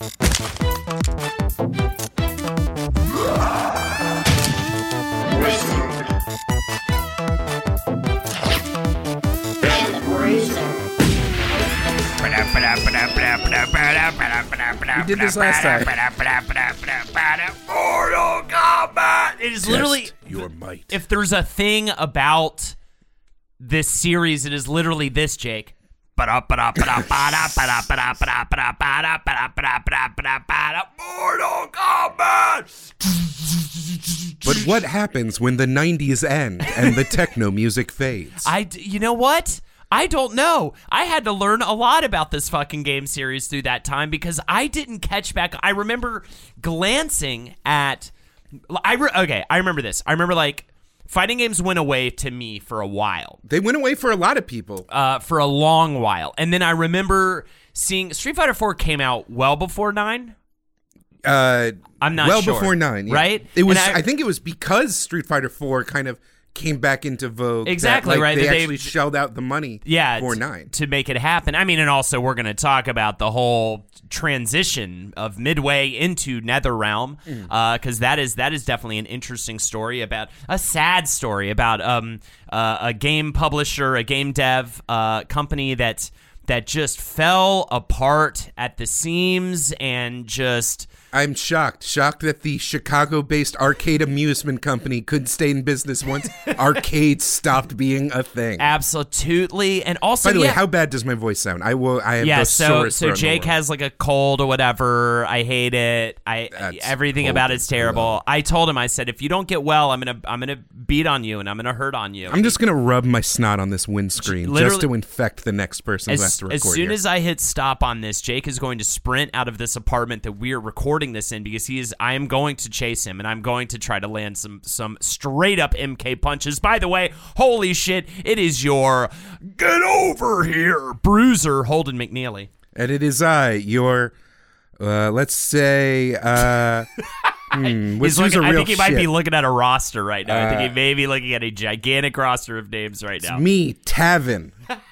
We did this last time. Mortal Kombat. It is literally Test your might. if there's a thing about this series, it is literally this, Jake. Mortal Kombat. But what happens when the 90s end and the techno music fades? I, you know what? I don't know. I had to learn a lot about this fucking game series through that time because I didn't catch back. I remember glancing at. I re- okay. I remember this. I remember like fighting games went away to me for a while. they went away for a lot of people. uh, for a long while. And then I remember seeing Street Fighter 4 came out well before 9. Uh, I'm not well sure. before nine, yeah. Right? It was. And I, think it was because Street Fighter Four kind of came back into vogue. that, Exactly, like, right, They they- actually shelled out the money. Yeah, for nine. to make it happen. I mean, and also we're going to talk about the whole transition of Midway into NetherRealm Mm. because that is that is definitely an interesting story about a sad story about um uh, a game publisher, a game dev uh, company that that just fell apart at the seams and just I'm shocked. Shocked that the Chicago-based arcade amusement company could stay in business once arcades stopped being a thing. absolutely and also By the way, how bad does my voice sound? I will. I have yeah, the so so Jake has like a cold or whatever. I hate it. I That's everything about it's terrible. I told him I said if you don't get well, I'm gonna I'm gonna beat on you and I'm gonna hurt on you. I'm just gonna rub my snot on this windscreen just to infect the next person who has as, to record as soon here. as I hit stop on this, Jake is going to sprint out of this apartment that we're recording this in because he is. I am going to chase him and I'm going to try to land some some straight up MK punches. By the way, holy shit! It is your get over here, bruiser Holden McNeely. and it is I, your, uh, let's say, uh, hmm, He's looking, I think he might be looking at a roster right now. I think Uh, he may be looking at a gigantic roster of names right now. Me, Taven.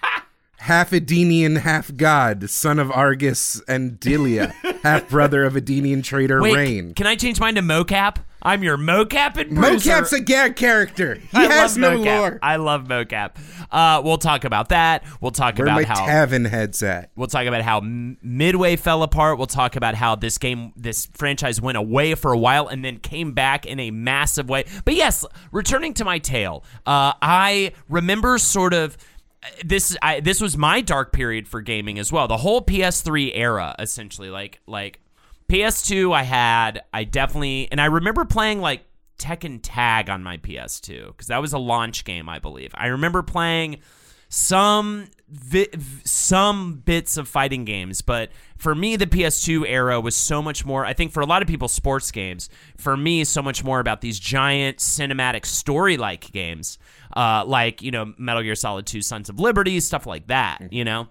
half Edenian, half god, son of Argus and Delia, half brother of Edenian traitor Wait, Rain. can I change mine to Mokap? I'm your Mokap and. Mokap's a gag character. He I has no mocap. lore. I love Mokap. Uh, we'll talk about that. We'll talk Where about my how Taven head's at. We'll talk about how Midway fell apart. We'll talk about how this game, this franchise went away for a while and then came back in a massive way. But yes, returning to my tale, uh, I remember sort of this. I, this was my dark period for gaming as well. The whole PS3 era, essentially, like like PS2. I had, I definitely, and I remember playing like Tekken Tag on my PS2 because that was a launch game, I believe. I remember playing some vi- some bits of fighting games, but for me, the PS2 era was so much more. I think for a lot of people, sports games. For me, so much more about these giant cinematic story-like games, uh, like you know Metal Gear Solid 2: Sons of Liberty, stuff like that. You know,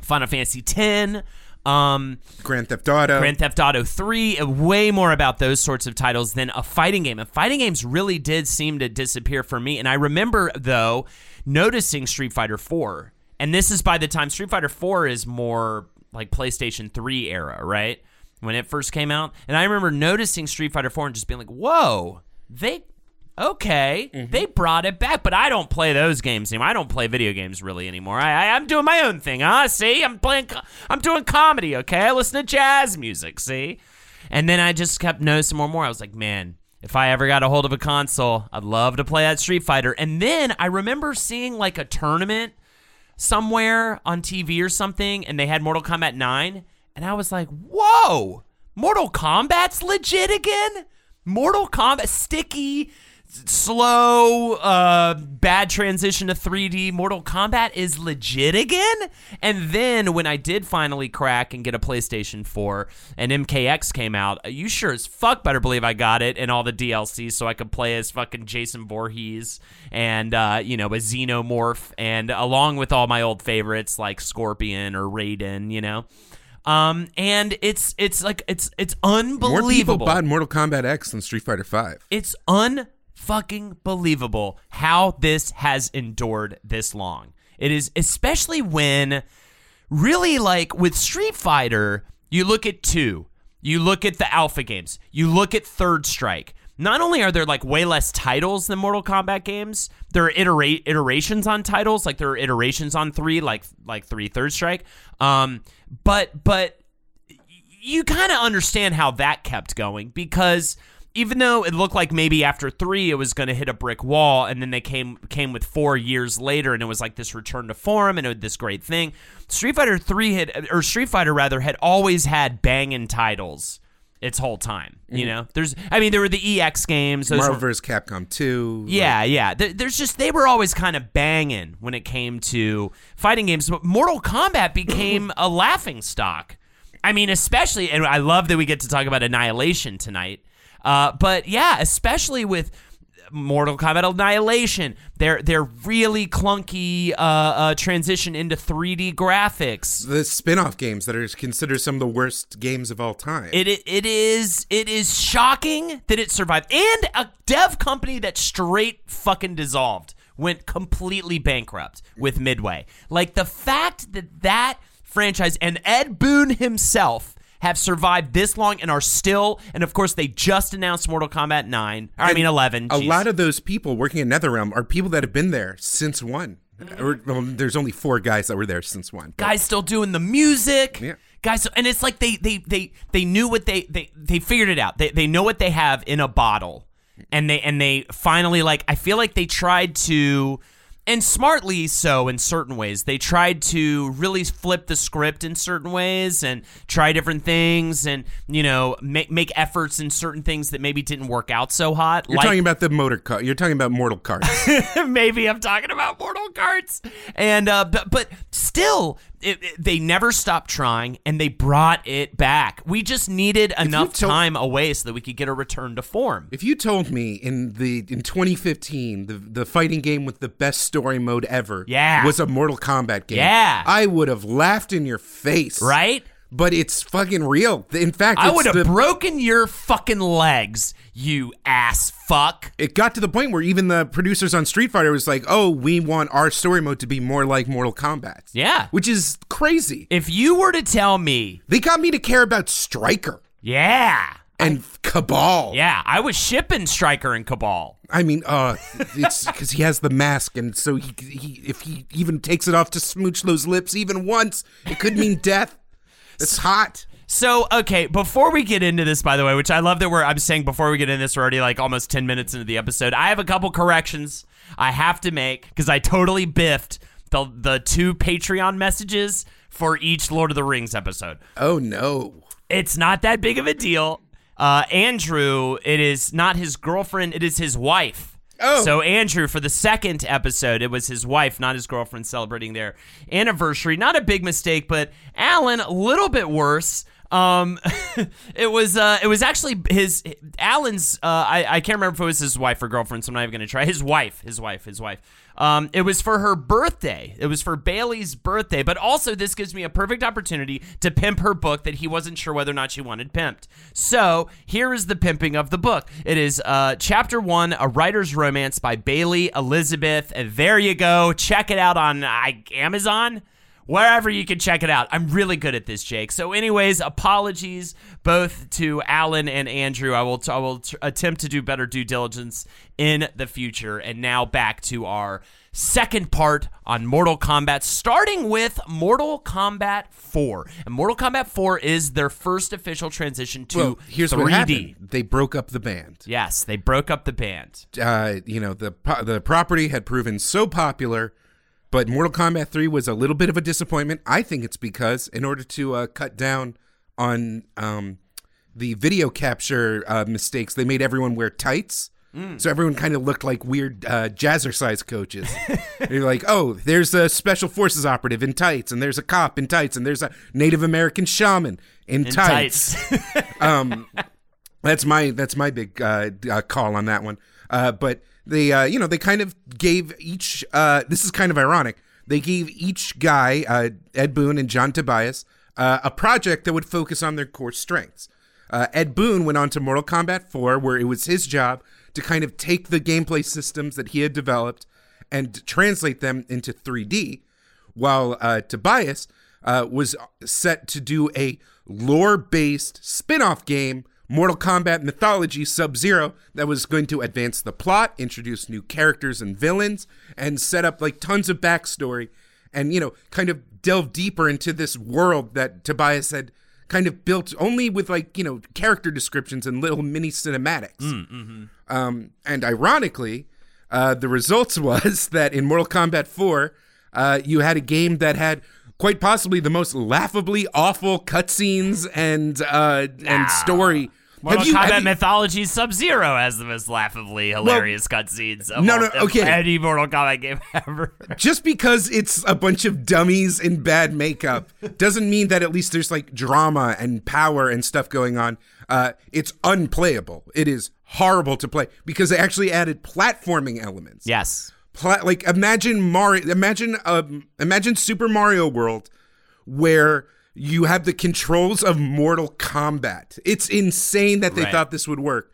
Final Fantasy X. Um, Grand Theft Auto. Grand Theft Auto 3, uh, way more about those sorts of titles than a fighting game. And fighting games really did seem to disappear for me. And I remember, though, noticing Street Fighter 4. And this is by the time Street Fighter 4 is more like PlayStation 3 era, right? When it first came out. And I remember noticing Street Fighter 4 and just being like, whoa, they okay, Mm-hmm. they brought it back, but I don't play those games anymore. I don't play video games really anymore. I, I I'm doing my own thing. Huh? See, I'm playing. I'm doing comedy. Okay, I listen to jazz music. See, and then I just kept noticing more and more. I was like, man. If I ever got a hold of a console, I'd love to play that Street Fighter. And then I remember seeing like a tournament somewhere on TV or something, and they had Mortal Kombat 9, and I was like, whoa, Mortal Kombat's legit again? Mortal Kombat, sticky, slow, uh, bad transition to 3D. Mortal Kombat is legit again? And then when I did finally crack and get a PlayStation 4 and MKX came out, you sure as fuck better believe I got it and all the DLC so I could play as fucking Jason Voorhees and, uh, you know, a Xenomorph and along with all my old favorites like Scorpion or Raiden, you know? Um, and it's it's like it's it's unbelievable. More people bought Mortal Kombat X than Street Fighter Five. It's unfucking believable how this has endured this long. It is especially when really like with Street Fighter, you look at 2, you look at the Alpha games, you look at Third Strike. Not only are there like way less titles than Mortal Kombat games, there are iterate iterations on titles, like there are iterations on 3 like like 3 Third Strike. Um but but you kind of understand how that kept going because even though it looked like maybe after three it was going to hit a brick wall, and then they came came with four years later, and it was like this return to form, and it was this great thing. Street Fighter three had or Street Fighter rather had always had banging titles its whole time. You mm-hmm. know, there's I mean there were the EX games, those Marvel vs. Capcom Two. yeah, yeah. There's just they were always kind of banging when it came to fighting games. But Mortal Kombat became a laughing stock. I mean, especially, and I love that we get to talk about Annihilation tonight. Uh, but yeah, especially with Mortal Kombat Annihilation, their their really clunky uh, uh, transition into 3D graphics. the spin-off games that are considered some of the worst games of all time. It, it it is it is shocking that it survived, and a dev company that straight fucking dissolved went completely bankrupt with Midway. Like the fact that that franchise and Ed Boon himself have survived this long and are still, and of course they just announced Mortal Kombat Nine. Or, I And mean Eleven. A lot of those people working at NetherRealm are people that have been there since one. Or, well, there's only four guys that were there since one. guys still doing the music. Yeah. Guys, and it's like they they they they knew what they they they figured it out. They they know what they have in a bottle, and they and they finally like I feel like they tried to. And smartly so in certain ways. They tried to really flip the script in certain ways and try different things and, you know, make, make efforts in certain things that maybe didn't work out so hot. You're like, talking about the motor car. You're talking about Mortal Kombat. maybe I'm talking about Mortal Carts. And uh, but but still, it, it- they never stopped trying, and they brought it back. We just needed enough told- time away so that we could get a return to form. if you told me in the in 2015 the the fighting game with the best story mode ever Yeah. was a Mortal Kombat game, Yeah. I would have laughed in your face. Right? But it's fucking real. In fact, I would have the- broken your fucking legs, you ass fuck. it got to the point where even the producers on Street Fighter was like, "Oh, we want our story mode to be more like Mortal Kombat." Yeah. which is crazy. If you were to tell me, They got me to care about Stryker yeah, and Kabal. yeah, I was shipping Stryker and Kabal. I mean, uh, it's because he has the mask, and so he, he if he even takes it off to smooch those lips even once, it could mean death. It's hot. So, okay, before we get into this, by the way, which I love that we're, I'm saying before we get into this, we're already like almost 10 minutes into the episode. I have a couple corrections I have to make because I totally biffed the, the two Patreon messages for each Lord of the Rings episode. Oh no. It's not that big of a deal. Uh, Andrew, it is not his girlfriend, it is his wife. Oh. So Andrew, for the second episode, it was his wife, not his girlfriend, celebrating their anniversary. Not a big mistake, but Alan, a little bit worse. Um, it was uh, it was actually his Alan's. Uh, I I can't remember if it was his wife or girlfriend. So I'm not even gonna try. His wife, his wife, his wife. Um, it was for her birthday. It was for Bailey's birthday. But also, this gives me a perfect opportunity to pimp her book that he wasn't sure whether or not she wanted pimped. So here is the pimping of the book. It is uh, chapter one, A Writer's Romance by Bailey Elizabeth. And there you go. Check it out on Amazon. Wherever you can check it out. I'm really good at this, Jake. So, anyways, apologies both to Alan and Andrew. I will t- I will t- attempt to do better due diligence in the future. And now back to our second part on Mortal Kombat, starting with Mortal Kombat 4. And Mortal Kombat 4 is their first official transition to well, here's 3D. what happened. They broke up the band. Yes, they broke up the band. Uh, you know, the the property had proven so popular, but Mortal Kombat 3 was a little bit of a disappointment. I think it's because in order to uh, cut down on um, the video capture uh, mistakes, they made everyone wear tights. So everyone kind of looked like weird uh, jazzercise coaches. You're like, oh, there's a special forces operative in tights, and there's a cop in tights, and there's a Native American shaman in, In tights. tights. That's my that's my big uh, uh, call on that one. Uh, but they uh, you know they kind of gave each. Uh, this is kind of ironic. They gave each guy uh, Ed Boon and John Tobias uh, a project that would focus on their core strengths. Uh, Ed Boon went on to Mortal Kombat 4, where it was his job to kind of take the gameplay systems that he had developed and translate them into 3D, while uh, Tobias was set to do a lore based spin off game, Mortal Kombat Mythology Sub Zero, that was going to advance the plot, introduce new characters and villains, and set up like tons of backstory and, you know, kind of delve deeper into this world that Tobias had kind of built only with like, you know, character descriptions and little mini cinematics. Um, and ironically, uh, the results was that in Mortal Kombat 4, uh, you had a game that had quite possibly the most laughably awful cutscenes and uh, and story. Mortal Have you- Kombat have you- Mythology Sub Zero has the most laughably hilarious cutscenes of, no, no, of okay. any Mortal Kombat game ever. just because it's a bunch of dummies in bad makeup doesn't mean that at least there's like drama and power and stuff going on. Uh, it's unplayable. It is horrible to play because they actually added platforming elements. yes. Pla- like imagine Mario, imagine um, imagine Super Mario World, where you have the controls of Mortal Kombat. It's insane that they Right. thought this would work.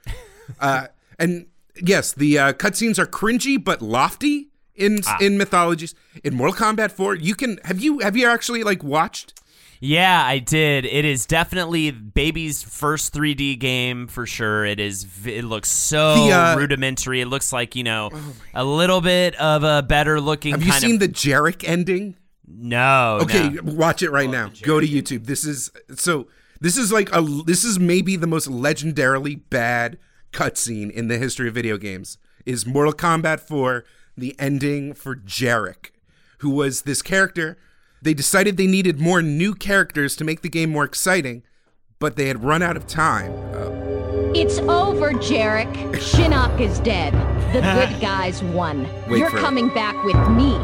uh, and yes, the uh, cutscenes are cringy but lofty in Ah. in mythologies. In Mortal Kombat 4, you can have you have you actually like watched? Yeah, I did. It is definitely baby's first 3D game for sure. It is. It looks so The, uh, rudimentary. It looks like you know a little bit of a better looking. Have you seen of, the Jarek ending? No. Okay, no. watch it right now. Go to YouTube. This is so. This is like a. This is maybe the most legendarily bad cutscene in the history of video games. Is Mortal Kombat 4 the ending for Jarek, who was this character? They decided they needed more new characters to make the game more exciting, but they had run out of time. Uh, It's over, Jarek. Shinnok is dead. The good guys won. Wait You're for it. coming back with me.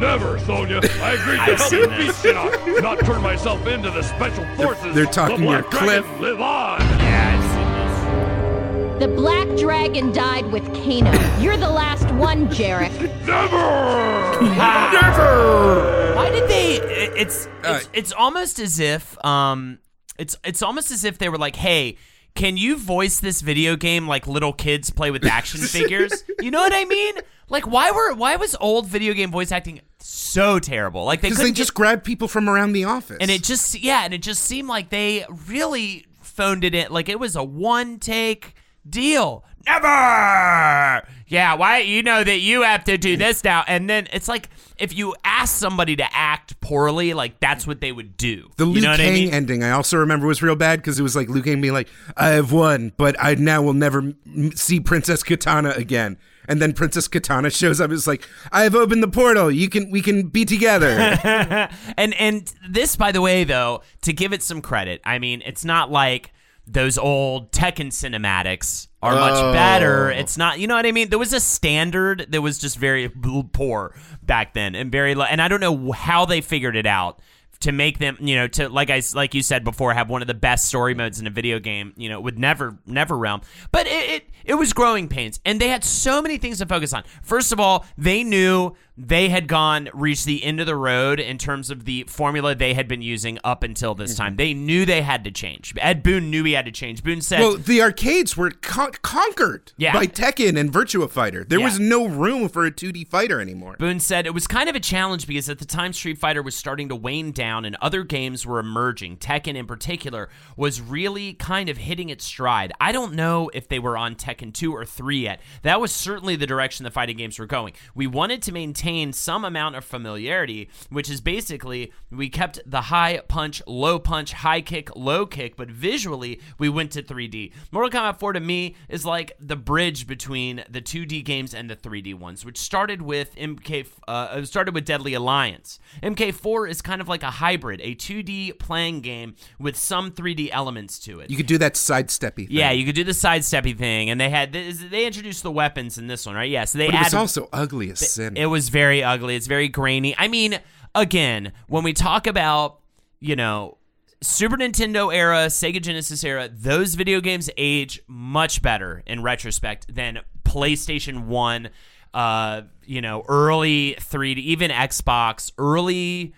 Never, Sonya. I agreed to I've help you this. beat Shinnok, not turn myself into the special forces. they're talking the Black your Dragon clip. Live on. Yeah, I've seen this. The Black Dragon died with Kano. You're the last one, Jarek. Never! Never. Why did they? it- It's Uh, it's, it's almost as if um, it's it's almost as if they were like, hey. Can you voice this video game like little kids play with action figures? You know what I mean? Like, why were why was old video game voice acting so terrible? Like they Because couldn't they just get- grabbed people from around the office. and it just yeah, and it just seemed like they really phoned it in. Like it was a one take deal. Never. Yeah, why you know that you have to do this now, and then it's like if you ask somebody to act poorly, like that's what they would do. The Liu you know what Kang I mean? ending, I also remember was real bad because it was like Liu Kang being like, "I have won, but I now will never m- see Princess Kitana again." And then Princess Kitana shows up. It's like, "I have opened the portal. You can, we can be together." and and this, by the way, though, to give it some credit, I mean, it's not like those old Tekken cinematics are much Oh. better. It's not, you know what I mean? There was a standard that was just very poor back then, and very low. And I don't know how they figured it out to make them, you know, to like I like you said before, have one of the best story modes in a video game, you know, with never never realm. But it it, it was growing pains, and they had so many things to focus on. First of all, they knew they had gone reached the end of the road in terms of the formula they had been using up until this Mm-hmm. time. They knew they had to change. Ed Boon knew he had to change. Boon said, Well, the arcades were con- conquered Yeah. by Tekken and Virtua Fighter. There Yeah. was no room for a 2D fighter anymore. Boon said it was kind of a challenge because at the time Street Fighter was starting to wane down and other games were emerging. Tekken, in particular, was really kind of hitting its stride. I don't know if they were on Tekken 2 or 3 yet. That was certainly the direction the fighting games were going. We wanted to maintain some amount of familiarity, which is basically we kept the high punch, low punch, high kick, low kick, but visually we went to 3D. Mortal Kombat 4 to me is like the bridge between the 2D games and the 3D ones, which started with MK uh, started with Deadly Alliance. MK4 is kind of like a hybrid, a 2D playing game with some 3D elements to it. You could do that sidesteppy thing. yeah, you could do the sidesteppy thing, and they had they introduced the weapons in this one, right? Yeah, so they But it was also ugly as sin. it was very ugly. It's very grainy. I mean, again, when we talk about, you know, Super Nintendo era, Sega Genesis era, those video games age much better in retrospect than PlayStation 1, uh, you know, early 3D, even Xbox, early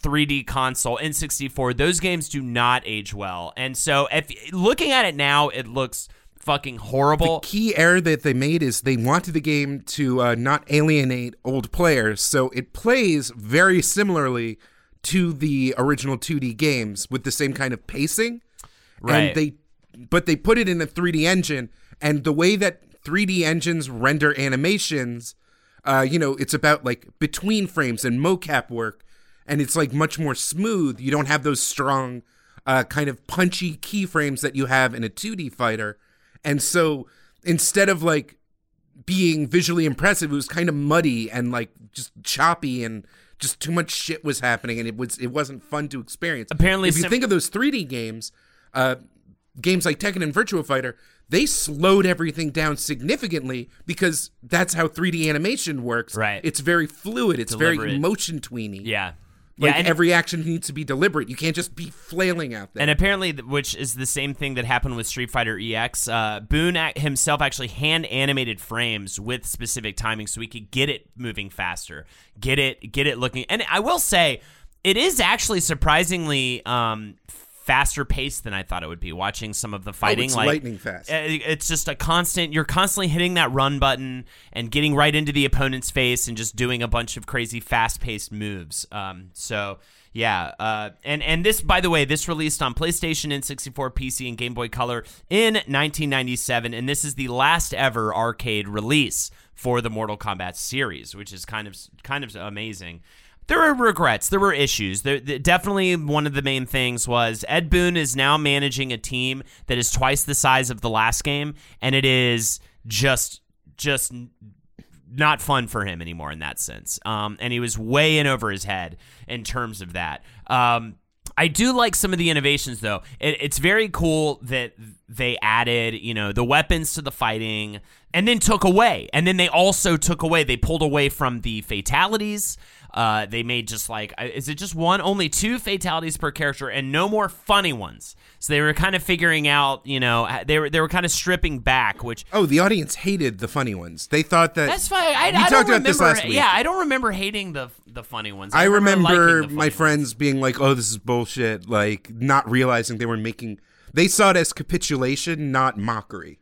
3D console, N64. Those games do not age well. And so if looking at it now, it looks fucking horrible. the key error that they made is they wanted the game to uh, not alienate old players, so it plays very similarly to the original 2D games with the same kind of pacing. Right. And they, but they put it in a 3D engine, and the way that 3D engines render animations, uh, you know, it's about like between frames and mocap work, and it's like much more smooth. You don't have those strong, uh, kind of punchy keyframes that you have in a 2D fighter. And so instead of like being visually impressive, it was kind of muddy and like just choppy and just too much shit was happening and it was it wasn't fun to experience. Apparently if you sim- think of those 3D games, uh games like Tekken and Virtua Fighter, they slowed everything down significantly because that's how 3D animation works. Right. It's very fluid. It's very motion tweeny. yeah. Like yeah, and- every action needs to be deliberate. You can't just be flailing out there. And apparently, which is the same thing that happened with Street Fighter EX, uh, Boon himself actually hand animated frames with specific timing so we could get it moving faster, get it, get it looking. And I will say, it is actually surprisingly um, faster pace than I thought it would be. Watching some of the fighting, Oh, it's like lightning fast. uh, It's just a constant. You're constantly hitting that run button and getting right into the opponent's face and just doing a bunch of crazy fast-paced moves. Um, so yeah, uh, and and this, by the way, this released on PlayStation, N64, PC, and Game Boy Color in 1997, and this is the last ever arcade release for the Mortal Kombat series, which is kind of kind of amazing. There were regrets. There were issues. There, definitely one of the main things was Ed Boon is now managing a team that is twice the size of the last game, and it is just just not fun for him anymore in that sense. Um, and he was way in over his head in terms of that. Um, I do like some of the innovations though. It, it's very cool that they added, you know, the weapons to the fighting and then took away. And then they also took away, they pulled away from the fatalities. Uh, they made just like, is it just one? Only two fatalities per character and no more funny ones. So they were kind of figuring out, you know, they were they were kind of stripping back, which oh, the audience hated the funny ones. They thought that that's fine. I, We I talked don't about remember. this last week. Yeah, I don't remember hating the the funny ones. I remember liking the my friends ones. being like, "Oh, this is bullshit," like not realizing they were making. They saw it as capitulation, not mockery.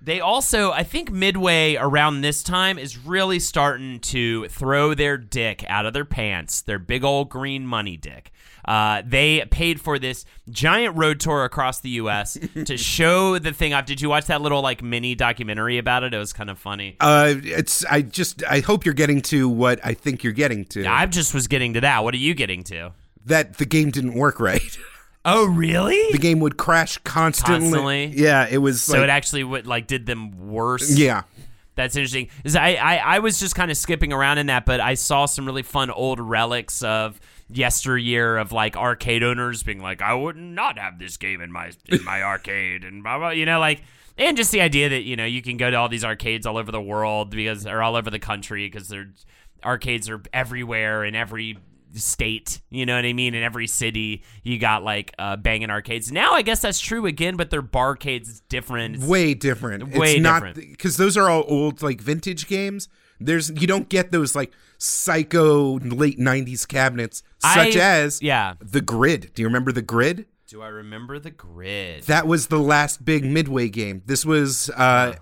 They also, I think, midway around this time is really starting to throw their dick out of their pants, their big old green money dick. Uh, they paid for this giant road tour across the U.S. to show the thing off. Did you watch that little like mini documentary about it? It was kind of funny. Uh, it's. I just. I hope you're getting to what I think you're getting to. I just was getting to that. What are you getting to? that the game didn't work right. Oh, really? the game would crash constantly. Constantly? Yeah, it was. so like, it actually would like did them worse. Yeah. That's interesting. 'Cause I, I, I was just kind of skipping around in that, but I saw some really fun old relics of yesteryear of like arcade owners being like, I would not have this game in my in my arcade and blah blah. You know, like and just the idea that you know you can go to all these arcades all over the world because or all over the country because they're arcades are everywhere in every state. You know what I mean? In every city, you got like uh, banging arcades. Now I guess that's true again, but their barcades is different. It's- way different. Way it's not different. because those are all old like vintage games. There's you don't get those like psycho late '90s cabinets such I- as yeah. the Grid. Do you remember the Grid? Do I remember the grid? That was the last big Midway game. This was uh,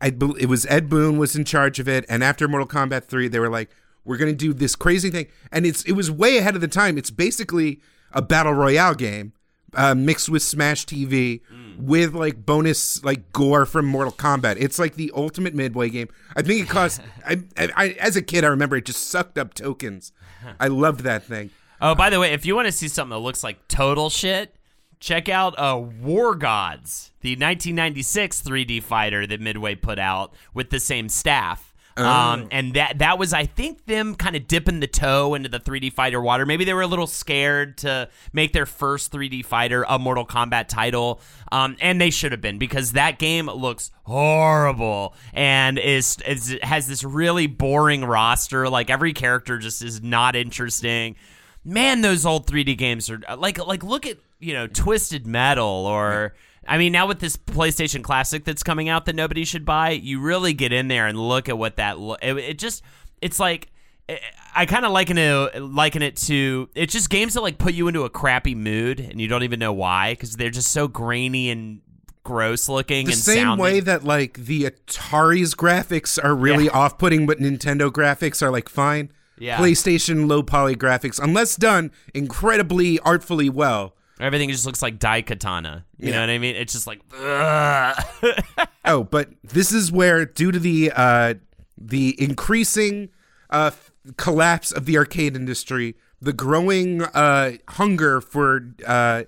I it was Ed Boon was in charge of it, and after Mortal Kombat 3, they were like, "We're gonna do this crazy thing," and it's it was way ahead of the time. It's basically a battle royale game uh, mixed with Smash TV with like bonus like gore from Mortal Kombat. It's like the ultimate Midway game. I think it cost. I, I, I as a kid, I remember it just sucked up tokens. I loved that thing. Oh, by the way, if you want to see something that looks like total shit, check out uh, War Gods, the 1996 3D fighter that Midway put out with the same staff. Um, and that that was, I think, them kind of dipping the toe into the 3D fighter water. Maybe they were a little scared to make their first 3D fighter a Mortal Kombat title, um, and they should have been because that game looks horrible and is, is has this really boring roster. Like every character just is not interesting man those old 3d games are like like look at you know twisted metal or i mean now with this playstation classic that's coming out that nobody should buy you really get in there and look at what that lo- it, it just it's like eh, I kind of liken it liken it to it's just games that like put you into a crappy mood and you don't even know why because they're just so grainy and gross looking the and same sounding. way that like the Atari's graphics are really Yeah. off-putting, but Nintendo graphics are like fine. Yeah. PlayStation low poly graphics, unless done incredibly artfully well. Everything just looks like Daikatana. You Yeah. know what I mean? It's just like. Oh, but this is where, due to the uh, the increasing uh, collapse of the arcade industry, the growing uh, hunger for uh,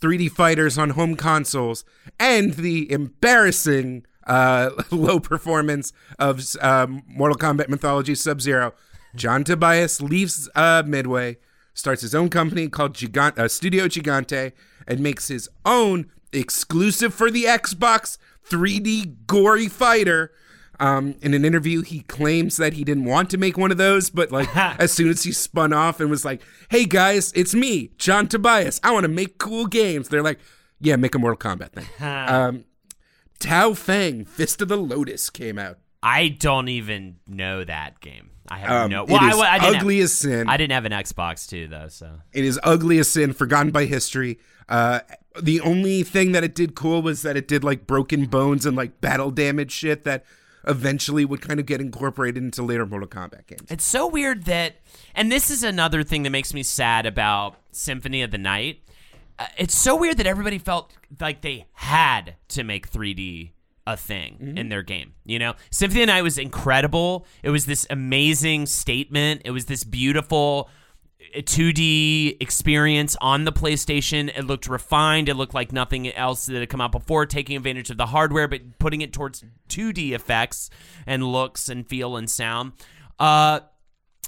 3D fighters on home consoles, and the embarrassing uh, low performance of um, Mortal Kombat Mythology Sub Zero, John Tobias leaves uh, Midway, starts his own company called Gigant- uh, Studio Gigante, and makes his own exclusive for the Xbox 3D gory fighter. Um, in an interview, he claims that he didn't want to make one of those, but like as soon as he spun off and was like, "Hey guys, it's me, John Tobias. I want to make cool games," they're like, "Yeah, make a Mortal Kombat thing." um, Tao Feng, Fist of the Lotus came out. I don't even know that game. I have Um, no. it Well, I, I didn't ugly have, as sin. I didn't have an Xbox too, though. So It is ugly as sin, forgotten by history. Uh, the only thing that it did cool was that it did like broken bones and like battle damage shit that eventually would kind of get incorporated into later Mortal Kombat games. it's so weird that, and this is another thing that makes me sad about Symphony of the Night. Uh, it's so weird that everybody felt like they had to make 3D a thing Mm-hmm. in their game. You know, Symphony of the Night was incredible. It was this amazing statement. It was this beautiful 2D experience on the PlayStation. It looked refined. It looked like nothing else that had come out before, taking advantage of the hardware, but putting it towards 2D effects and looks and feel and sound. Uh,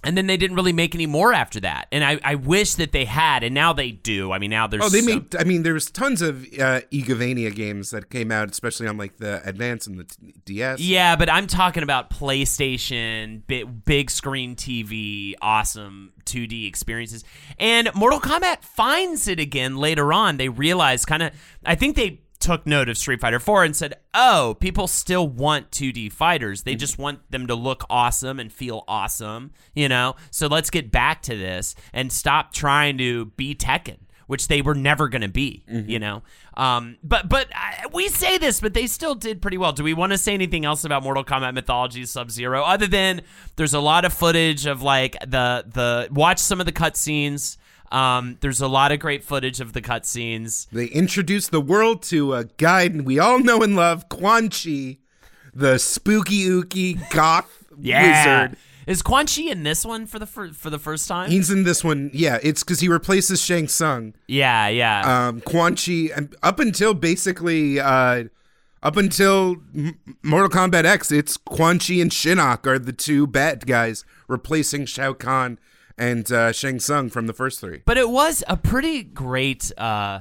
and then they didn't really make any more after that. And I, I wish that they had, and now they do. I mean, now there's Oh, they made. I mean, there's tons of uh, Igavania games that came out, especially on like the Advance and the DS. Yeah, but I'm talking about PlayStation, big, big screen TV, awesome 2D experiences. And Mortal Kombat finds it again later on. They realize kind of, I think they took note of Street Fighter 4 and said, oh, people still want 2D fighters. They just want them to look awesome and feel awesome, you know? So let's get back to this and stop trying to be Tekken. Which they were never going to be, you know. Um, but but I, we say this, but they still did pretty well. Do we want to say anything else about Mortal Kombat Mythology Sub Zero other than there's a lot of footage of like the the watch some of the cutscenes. Um, there's a lot of great footage of the cutscenes. They introduce the world to a guy we all know and love, Quan Chi, the spooky ooky goth wizard. Is Quan Chi in this one for the fir- for the first time? He's in this one. Yeah, it's because he replaces Shang Tsung. yeah, yeah. Um, Quan Chi, and up until basically, uh, up until M- Mortal Kombat X, it's Quan Chi and Shinnok are the two bad guys replacing Shao Kahn and uh, Shang Tsung from the first three. But it was a pretty great uh,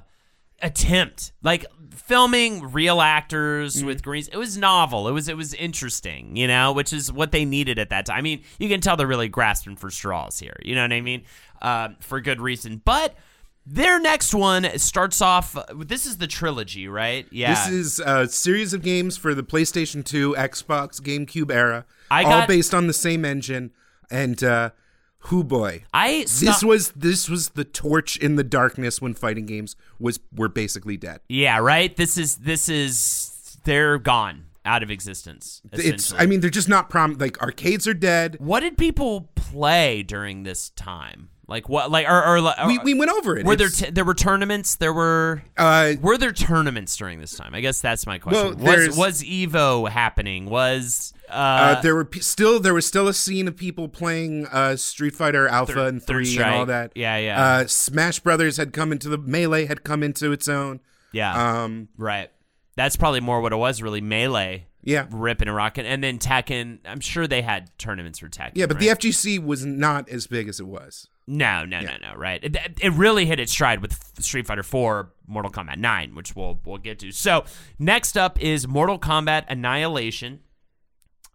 attempt. Like filming real actors Mm-hmm. with greens. It was novel. It was it was interesting, you know, which is what they needed at that time. I mean, you can tell they're really grasping for straws here. You know what I mean? Uh, for good reason. But their next one starts off. This is the trilogy, right? Yeah. This is a series of games for the PlayStation 2, Xbox, GameCube era, I all got- based on the same engine. And uh, who boy, I this was this was the torch in the darkness when fighting games was were basically dead. Yeah, right. This is this is they're gone out of existence. It's. I mean they're just not prom like arcades are dead. what did people play during this time? Like what? Like or, or, or We, we went over it. were there t- there were tournaments? There were uh, were there tournaments during this time? I guess that's my question. Well, was was Evo happening? Was uh, uh, there were p- still there was still a scene of people playing uh, Street Fighter Alpha Third- and three and all that. Yeah, yeah. Uh, Smash Brothers had come into the melee had come into its own. yeah, Um, right. That's probably more what it was. Really, melee. Yeah. ripping and rocking, and then Tekken. I'm sure they had tournaments for Tekken. yeah, but right? the FGC was not as big as it was. No, no, no, no. Right. It, it really hit its stride with Street Fighter 4, Mortal Kombat 9, which we'll we'll get to. So next up is Mortal Kombat Annihilation.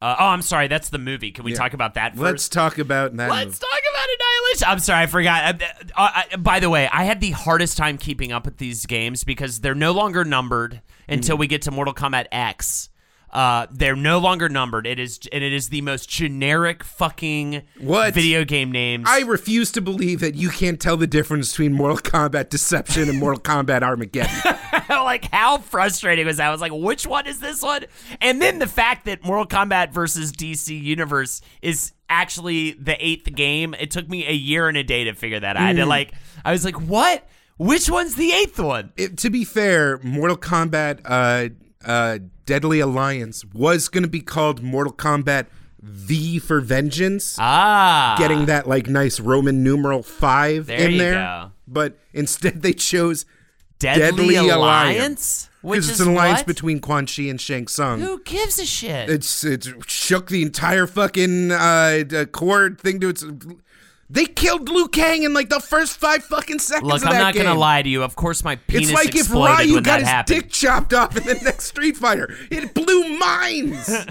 Uh, oh, I'm sorry, that's the movie. Can we Yeah. talk about that 1st Let's talk about that. Let's talk about Annihilation. I'm sorry, I forgot. Uh, uh, uh, by the way, I had the hardest time keeping up with these games because they're no longer numbered until we get to Mortal Kombat X. Uh, they're no longer numbered. It is, and it is the most generic fucking What? video game names. I refuse to believe that you can't tell the difference between Mortal Kombat Deception and Mortal Kombat Armageddon. like how frustrating was that? I was like, which one is this one? And then the fact that Mortal Kombat versus DC Universe is actually the eighth game. It took me a year and a day to figure that out. I had to like, I was like, what? Which one's the eighth one? It- to be fair, Mortal Kombat uh, uh, Deadly Alliance was going to be called Mortal Kombat V for Vengeance, Ah, getting that like nice Roman numeral five There in there. go. But instead, they chose Deadly, Deadly Alliance, because is it's an alliance what? between Quan Chi and Shang Tsung. Who gives a shit? It's it shook the entire fucking uh, uh, core thing to its. They killed Liu Kang in like the first five fucking seconds. Look, I'm not game. gonna lie to you. Of course, my penis It's like if Ryu got his happened. dick chopped off in the next Street Fighter. It blew minds.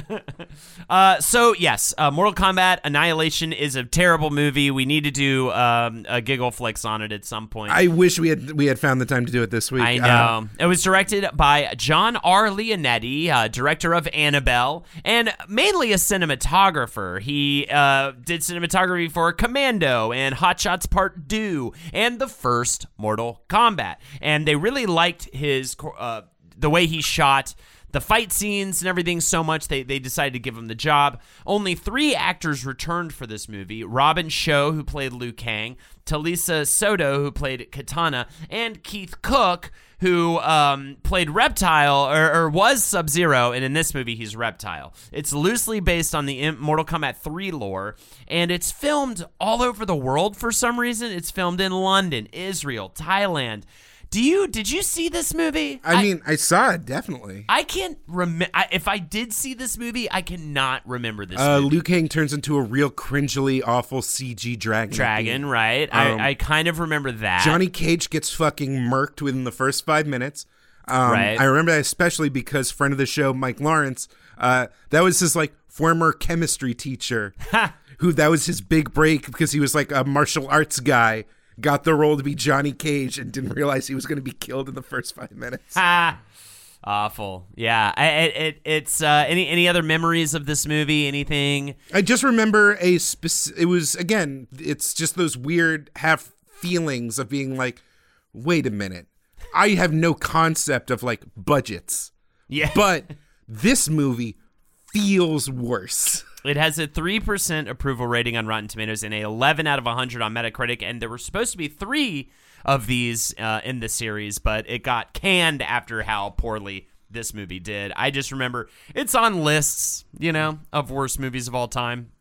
Uh, so yes, uh, Mortal Kombat Annihilation is a terrible movie. We need to do um, a giggle flicks on it at some point. I wish we had we had found the time to do it this week. I know. Uh, it was directed by John R. Leonetti, uh, director of Annabelle, and mainly a cinematographer. He uh, did cinematography for Commando and Hot Shots Part 2 and the first Mortal Kombat. And they really liked his uh, the way he shot the fight scenes and everything so much they, they decided to give him the job. Only three actors returned for this movie Robin Shou, who played Liu Kang, Talisa Soto, who played Kitana, and Keith Cooke, who um, played Reptile or, or was Sub Zero, and in this movie he's Reptile. It's loosely based on the Mortal Kombat 3 lore, and it's filmed all over the world for some reason. It's filmed in London, Israel, Thailand. Do you did you see this movie? I, mean, I saw it definitely. I can't remember. If I did see this movie, I cannot remember this Uh, movie. Liu Kang turns into a real cringily awful CG dragon. Dragon, right? Um, I, I kind of remember that. Johnny Cage gets fucking murked within the first five minutes. Um, Right. I remember that especially because friend of the show, Mike Lawrence, uh, that was his like former chemistry teacher, who that was his big break because he was like a martial arts guy, got the role to be Johnny Cage and didn't realize he was going to be killed in the first five minutes. Ah, awful. Yeah. I, it, it, it's uh, any any other memories of this movie? Anything? I just remember a spec- it was again, it's just those weird half feelings of being like, wait a minute, I have no concept of like budgets. Yeah. but this movie feels worse. It has a 3% approval rating on Rotten Tomatoes and a 11 out of 100 on Metacritic. And there were supposed to be three of these uh, in the series, but it got canned after how poorly this movie did. I just remember it's on lists, you know, of worst movies of all time.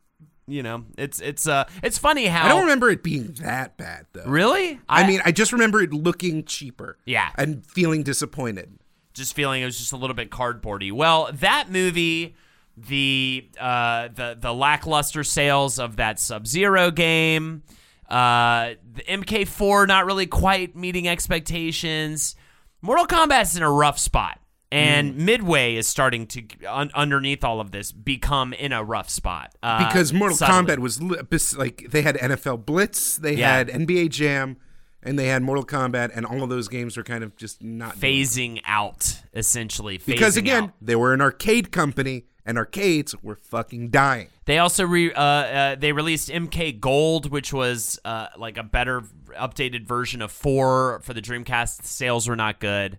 You know, it's it's uh it's funny how I don't remember it being that bad though. really. I, mean, I just remember it looking cheaper. Yeah. And feeling disappointed. just feeling it was just a little bit cardboardy. Well, that movie, the uh, the the lackluster sales of that Sub Zero game, uh, the MK4 not really quite meeting expectations. Mortal Kombat's in a rough spot. And Midway is starting to, un- underneath all of this, become in a rough spot. Uh, because Mortal suddenly. Kombat was li- like they had NFL Blitz, they Yeah. had NBA Jam, and they had Mortal Kombat, and all of those games were kind of just not phasing out, essentially. because again, out. they were an arcade company, and arcades were fucking dying. They also re, uh, uh, they released MK Gold, which was uh, like a better updated version of four for the Dreamcast. Sales were not good.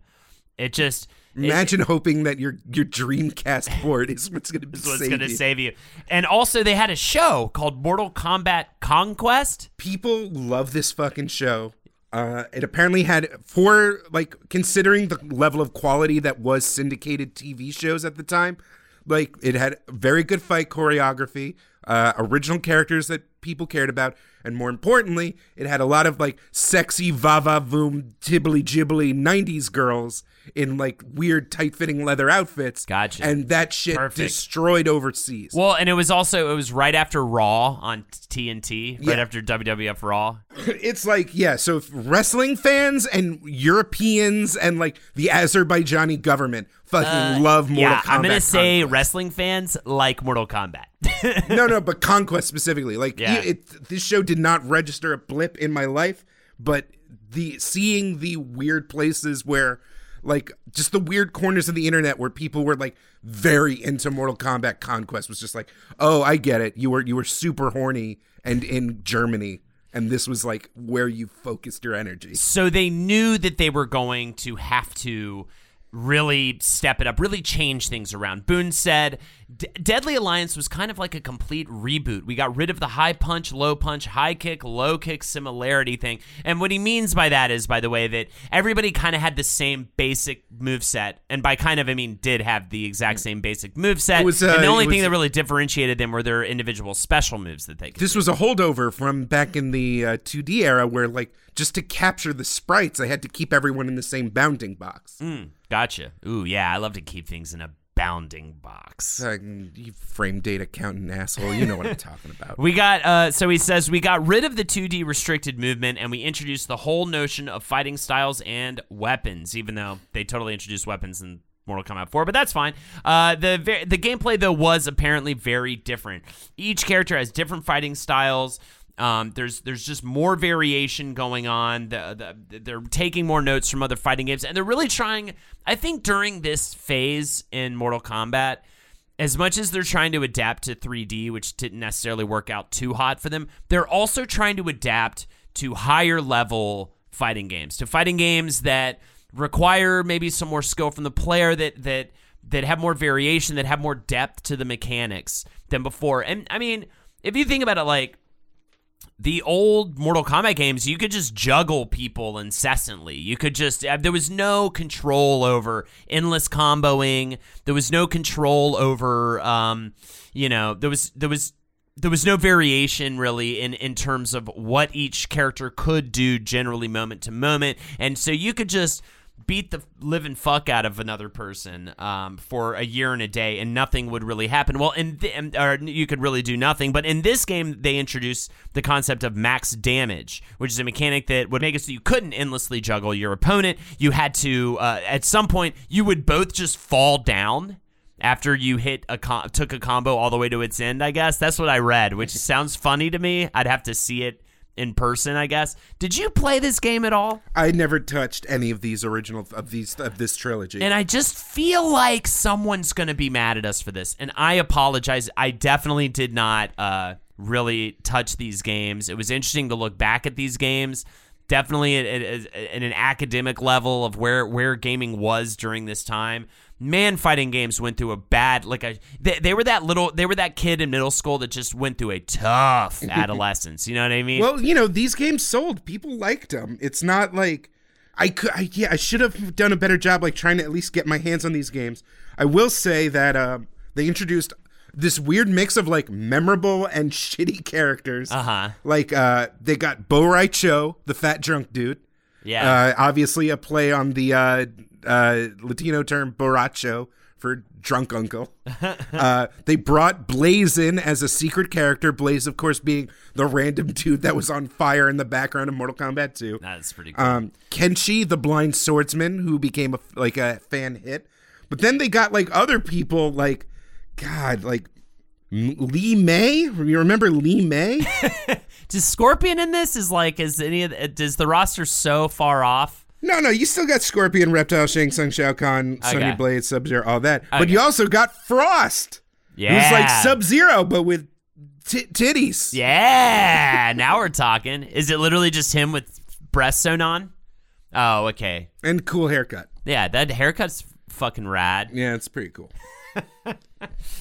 It just it- Imagine hoping that your your Dreamcast board is what's going to save going to you. save you. And also, they had a show called Mortal Kombat Conquest. People love this fucking show. Uh, it apparently had for like considering the level of quality that was syndicated TV shows at the time. Like it had very good fight choreography, uh, original characters that people cared about, and more importantly, it had a lot of like sexy va va voom tibbly jibbly '90s girls in like weird tight fitting leather outfits. Gotcha. And that shit Perfect. destroyed overseas. Well, and it was also it was right after Raw on TNT, right Yeah. after WWF Raw. it's like yeah so if wrestling fans and europeans and like the azerbaijani government fucking love mortal Uh, yeah, kombat I'm gonna say Conquest. wrestling fans like Mortal Kombat. no no but conquest specifically like Yeah. it, it- this show did not register a blip in my life but the seeing the weird places where like just the weird corners of the internet where people were like very into Mortal Kombat Conquest was just like, "Oh, I get it. You were you were super horny and in Germany and this was like where you focused your energy." So they knew that they were going to have to really step it up, really change things around. Boon said D- Deadly Alliance was kind of like a complete reboot. We got rid of the high punch, low punch, high kick, low kick similarity thing. And what he means by that is, by the way, that everybody kind of had the same basic move set. And by kind of, I mean, did have the exact same basic move set. Uh, and the only it thing that really differentiated them were their individual special moves that they could This was a holdover from back in the uh, 2D era where like just to capture the sprites, I had to keep everyone in the same bounding box. Mm, gotcha. Ooh, yeah, I love to keep things in a bounding box. Uh, you frame data counting asshole, you know what I'm talking about. We got uh so he says we got rid of the 2D restricted movement and we introduced the whole notion of fighting styles and weapons, even though they totally introduced weapons in Mortal Kombat 4, but that's fine. Uh, the the gameplay though was apparently very different. Each character has different fighting styles. Um, there's there's just more variation going on. The, the, they're taking more notes from other fighting games, and they're really trying. I think during this phase in Mortal Kombat, as much as they're trying to adapt to 3D, which didn't necessarily work out too hot for them, they're also trying to adapt to higher level fighting games, to fighting games that require maybe some more skill from the player that that that have more variation, that have more depth to the mechanics than before. And I mean, if you think about it like the old Mortal Kombat games, you could just juggle people incessantly. You could just, uh, there was no control over endless comboing. There was no control over, um, you know, there was, there was, there was no variation really in, in terms of what each character could do generally moment to moment. And so you could just beat the living fuck out of another person um, for a year and a day and nothing would really happen. Well, in th- or you could really do nothing. But in this game, they introduced the concept of max damage, which is a mechanic that would make it so you couldn't endlessly juggle your opponent. You had to, uh, at some point, you would both just fall down after you hit a com- took a combo all the way to its end. I guess that's what I read, which sounds funny to me. I'd have to see it in person, I guess. Did you play this game at all? I never touched any of these original of these of this trilogy. And I just feel like someone's going to be mad at us for this. And I apologize. I definitely did not uh, really touch these games. It was interesting to look back at these games. Definitely at, at, at an academic level of where, where gaming was during this time. Man, fighting games went through a bad like a they, they were that little they were that kid in middle school that just went through a tough adolescence. You know what I mean? well, you know, these games sold. People liked them. It's not like I could. I, yeah, I should have done a better job, like trying to at least get my hands on these games. I will say that uh, they introduced this weird mix of like memorable and shitty characters. Uh-huh. Like uh, they got Bo Rai Cho, the fat drunk dude. yeah. Uh, obviously, a play on the uh, uh, Latino term borracho for drunk uncle. uh, they brought Blaze in as a secret character. Blaze, of course, being the random dude that was on fire in the background of Mortal Kombat 2. That's pretty cool. Um, Kenshi, the blind swordsman, who became a like a fan hit. But then they got like other people, like God, like Li Mei. You remember Li Mei? Does Scorpion in this is like is any of the, does the roster so far off? No, no, you still got Scorpion, Reptile, Shang Tsung, Shao Kahn, Sonya Okay. Blade, Sub Zero, all that. But you also got Frost, Yeah, who's like Sub Zero, but with t- titties. Yeah, now we're talking. Is it literally just him with breasts sewn on? Oh, okay. And cool haircut. Yeah, that haircut's fucking rad. Yeah, it's pretty cool.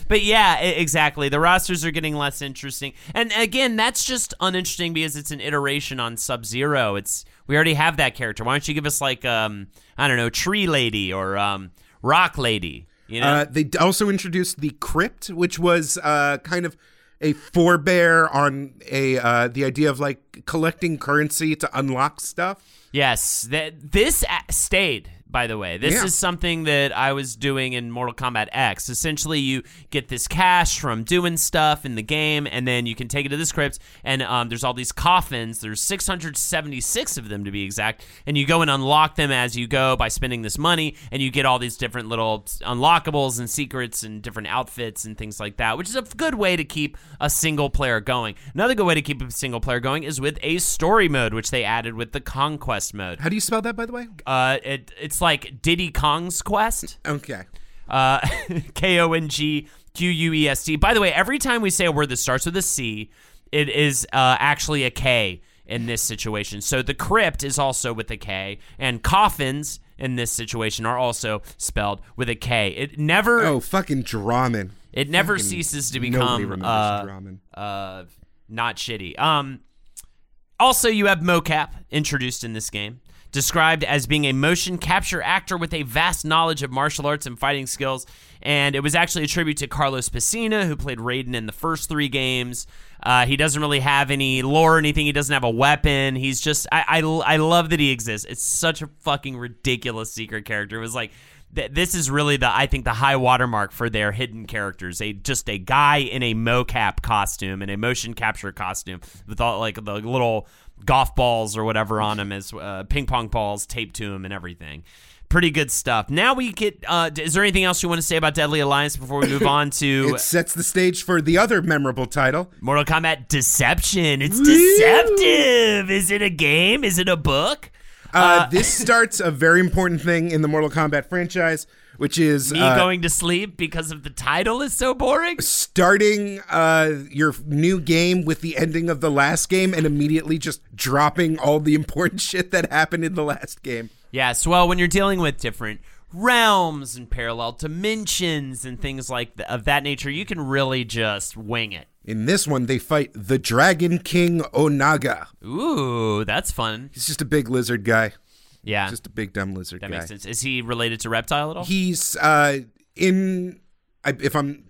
But yeah, exactly. The rosters are getting less interesting. And again, that's just uninteresting because it's an iteration on Sub Zero. It's we already have that character. Why don't you give us like um I don't know, Tree Lady or um Rock Lady? You know? Uh, they also introduced the crypt, which was uh, kind of a forebear on a uh, the idea of like collecting currency to unlock stuff. Yes, that this stayed. By the way, this Yeah. is something that I was doing in Mortal Kombat X. Essentially, you get this cash from doing stuff in the game, and then you can take it to this crypt. And um, there's all these coffins. There's 676 of them to be exact, and you go and unlock them as you go by spending this money, and you get all these different little unlockables and secrets and different outfits and things like that, which is a good way to keep a single player going. Another good way to keep a single player going is with a story mode, which they added with the conquest mode. How do you spell that, by the way? Uh, it it's like Diddy Kong's Quest. Okay. Uh, K O N G Q U E S T. By the way, every time we say a word that starts with a C, it is uh, actually a K in this situation. So the crypt is also with a K, and coffins in this situation are also spelled with a K. It never Oh, fucking Draman. it never fucking ceases to become uh, Draman. uh, not shitty. Um, also, you have Mokap introduced in this game, described as being a motion capture actor with a vast knowledge of martial arts and fighting skills. And it was actually a tribute to Carlos Pesina, who played Raiden in the first three games. Uh, he doesn't really have any lore or anything. He doesn't have a weapon. He's just I, I I love that he exists. It's such a fucking ridiculous secret character. It was like th- this is really the I think the high watermark for their hidden characters. A just a guy in a mocap costume and a motion capture costume with all like the little golf balls or whatever on him as uh, ping pong balls taped to him and everything. Pretty good stuff. Now we get. Uh, is there anything else you want to say about Deadly Alliance before we move on to It sets the stage for the other memorable title. Mortal Kombat Deception? It's deceptive. Is it a game? Is it a book? Uh, this starts a very important thing in the Mortal Kombat franchise, which is Me uh, going to sleep because of the title is so boring. starting uh, your new game with the ending of the last game and immediately just dropping all the important shit that happened in the last game. Yes, well, when you're dealing with different realms and parallel dimensions and things like th- of that nature, you can really just wing it. In this one, they fight the Dragon King Onaga. Ooh, that's fun. He's just a big lizard guy. Yeah, Just a big dumb lizard that guy. makes sense. Is he related to Reptile at all? He's uh, in. I, if I'm.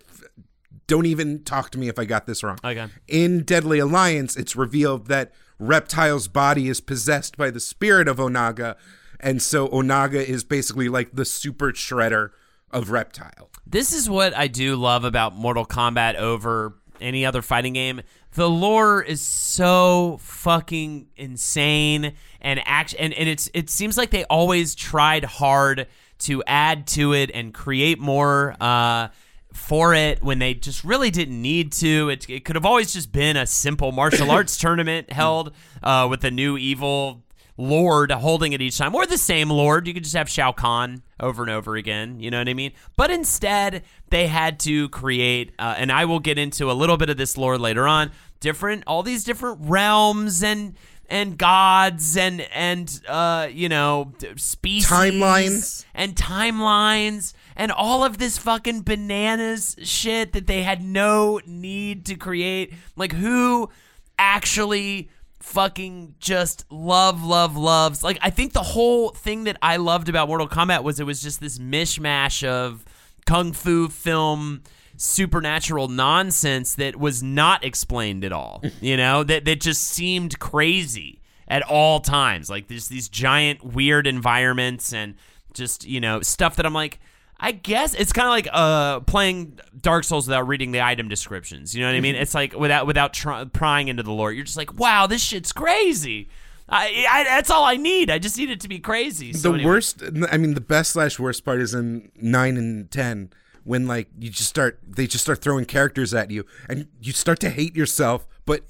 Don't even talk to me if I got this wrong. Okay. In Deadly Alliance, it's revealed that Reptile's body is possessed by the spirit of Onaga, and so Onaga is basically like the super shredder of Reptile. This is what I do love about Mortal Kombat over any other fighting game. The lore is so fucking insane and act and, and it's it seems like they always tried hard to add to it and create more uh for it when they just really didn't need to. It, it could have always just been a simple martial arts tournament held uh, with a new evil lord holding it each time, or the same lord. You could just have Shao Kahn over and over again. You know what I mean? But instead, they had to create, uh, and I will get into a little bit of this lore later on. Different, all these different realms and and gods and and uh, you know species Timelines. and timelines and all of this fucking bananas shit that they had no need to create. Like who actually fucking just love love loves like I think the whole thing that I loved about Mortal Kombat was it was just this mishmash of kung fu film supernatural nonsense that was not explained at all. You know, that that just seemed crazy at all times. Like there's these giant weird environments and just, you know, stuff that I'm like I guess it's kind of like uh playing Dark Souls without reading the item descriptions. You know what I mean? Mm-hmm. It's like without without try, prying into the lore. You're just like, wow, this shit's crazy. I, I that's all I need. I just need it to be crazy. So the anyway. worst i mean the best slash worst part is in 9 and 10 when like you just start they just start throwing characters at you and you start to hate yourself but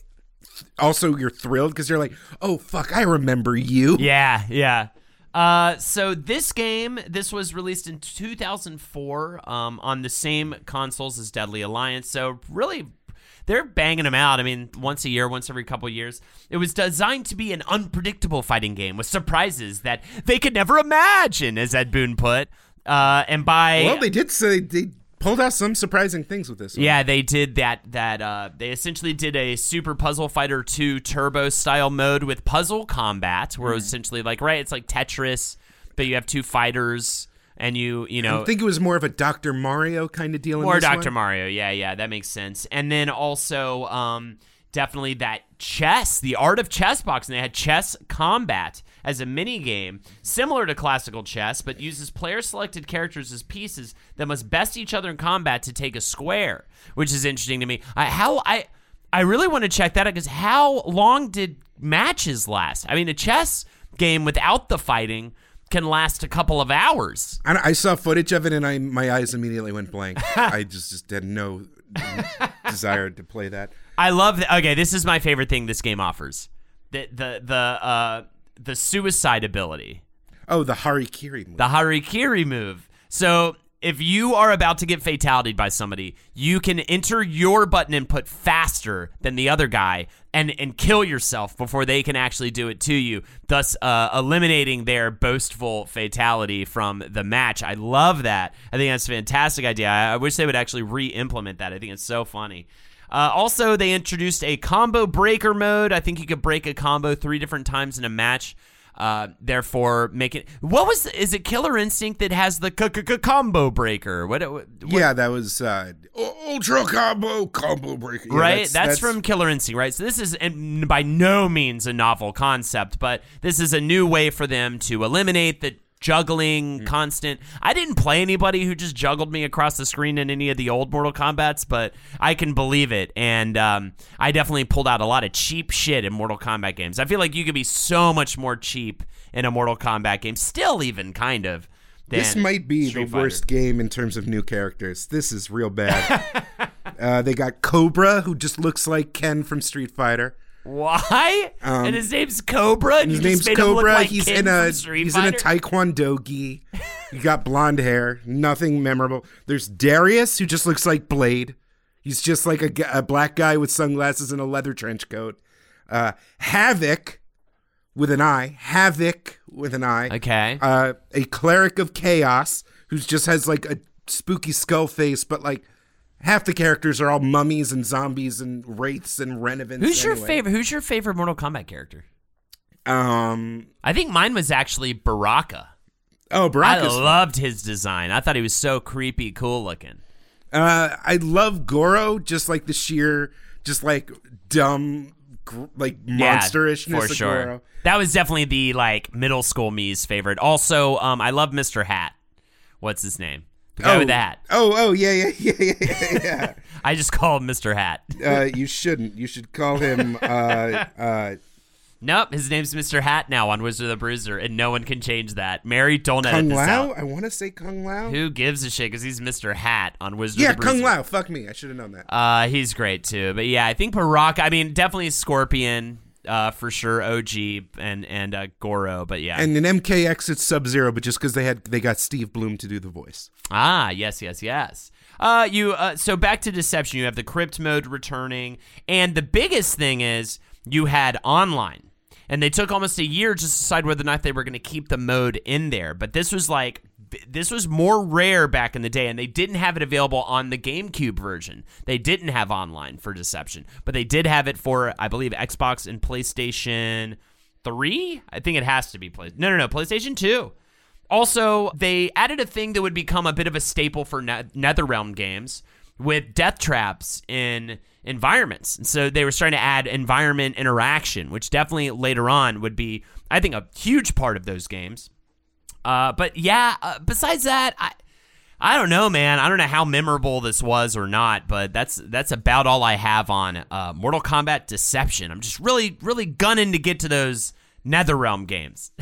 also you're thrilled because you're like oh fuck i remember you Yeah, yeah. Uh, so this game, this was released in 2004 um, on the same consoles as Deadly Alliance. So really, they're banging them out. I mean, once a year, once every couple years. It was designed to be an unpredictable fighting game with surprises that they could never imagine, as Ed Boon put. Uh, and by well they did say they pulled out some surprising things with this one. yeah, they did that. That uh, they essentially did a Super Puzzle Fighter 2 Turbo style mode with puzzle combat, where it Hmm. was essentially like right, it's like Tetris, but you have two fighters and you you know i think it was more of a dr mario kind of deal in or Dr. Mario. Yeah, yeah, that makes sense. And then also, um, definitely that chess, the art of chess boxing. They had chess combat as a mini game, similar to classical chess, but uses player selected characters as pieces that must best each other in combat to take a square, which is interesting to me. I, how I. I really want to check that out because how long did matches last? I mean, a chess game without the fighting can last a couple of hours. I, I saw footage of it and I my eyes immediately went blank i just just had no desire to play that I love that. Okay, this is my favorite thing this game offers. The the the uh the suicide ability, oh the harikiri movie. the harikiri move. So if you are about to get fatality by somebody, you can enter your button input faster than the other guy and and kill yourself before they can actually do it to you, thus uh, eliminating their boastful fatality from the match. I love that. I think that's a fantastic idea. I, I wish they would actually re-implement that. I think it's so funny. Uh, also, they introduced a combo breaker mode. I think you could break a combo three different times in a match. Uh, therefore, make it. What was? Is it Killer Instinct that has the c- c- combo breaker? What? what yeah that was uh ultra combo combo breaker Yeah, right? That's, from Killer Instinct, right? So this is by no means a novel concept, but this is a new way for them to eliminate the juggling constant. I didn't play anybody who just juggled me across the screen in any of the old Mortal Kombat's, but I can believe it. And um, I definitely pulled out a lot of cheap shit in Mortal Kombat games. I feel like you could be so much more cheap in a Mortal Kombat game, still even kind of. This might be Street the Fighter. worst game in terms of new characters. This is real bad. uh, they got Cobra, who just looks like Ken from Street Fighter. Why? and his name's Cobra. And Um, His name's made him look Cobra. like he's in a he's in a Taekwondo gi. He got blonde hair. Nothing memorable. There's Darius, who just looks like Blade. He's just like a, a black guy with sunglasses and a leather trench coat. Uh, Havoc with an eye. Havoc with an eye. Okay. uh, a cleric of chaos who just has like a spooky skull face, but like half the characters are all mummies and zombies and wraiths and renevants. Who's your favorite? Who's your favorite Mortal Kombat character? Um. I think mine was actually Baraka. Oh, Baraka! I loved his design. I thought he was so creepy, cool looking. uh, I love Goro, just like the sheer, just like dumb, gr- like Yeah, monsterishness for of sure. Goro. That was definitely the like middle school me's favorite. Also, um, I love Mr. Hat. What's his name? The guy oh, with the hat. Oh, oh, yeah, yeah, yeah, yeah, yeah. I just call him Mr. Hat. uh, you shouldn't. You should call him. Uh, uh, nope, his name's Mr. Hat now on Wizard of the Bruiser, and no one can change that. Mary, don't edit Kung this Lao. out. I want to say Kung Lao. Who gives a shit? Because he's Mr. Hat on Wizard yeah, of the Bruiser. Kung Lao. Fuck me. I should have known that. Uh, he's great too. But yeah, I think Baraka. I mean, definitely Scorpion. Uh, for sure, OG and and uh, Goro. But yeah, And in MKX, it's Sub Zero, but just because they had they got Steve Blum to do the voice. Ah, yes, yes, yes. Uh, you uh, so back to Deception. You have the crypt mode returning, and the biggest thing is you had online, and they took almost a year just to decide whether or not they were going to keep the mode in there. But this was like this was more rare back in the day, and they didn't have it available on the GameCube version. They didn't have online for Deception, but they did have it for I believe Xbox and PlayStation Three. I think it has to be play. No, no, no, PlayStation Two. Also, they added a thing that would become a bit of a staple for ne- NetherRealm games with death traps in environments. And so they were starting to add environment interaction, which definitely later on would be, I think, a huge part of those games. Uh, but yeah, uh, besides that, I. I don't know, man. I don't know how memorable this was or not, but that's that's about all I have on uh, Mortal Kombat Deception. I'm just really, really gunning to get to those NetherRealm games.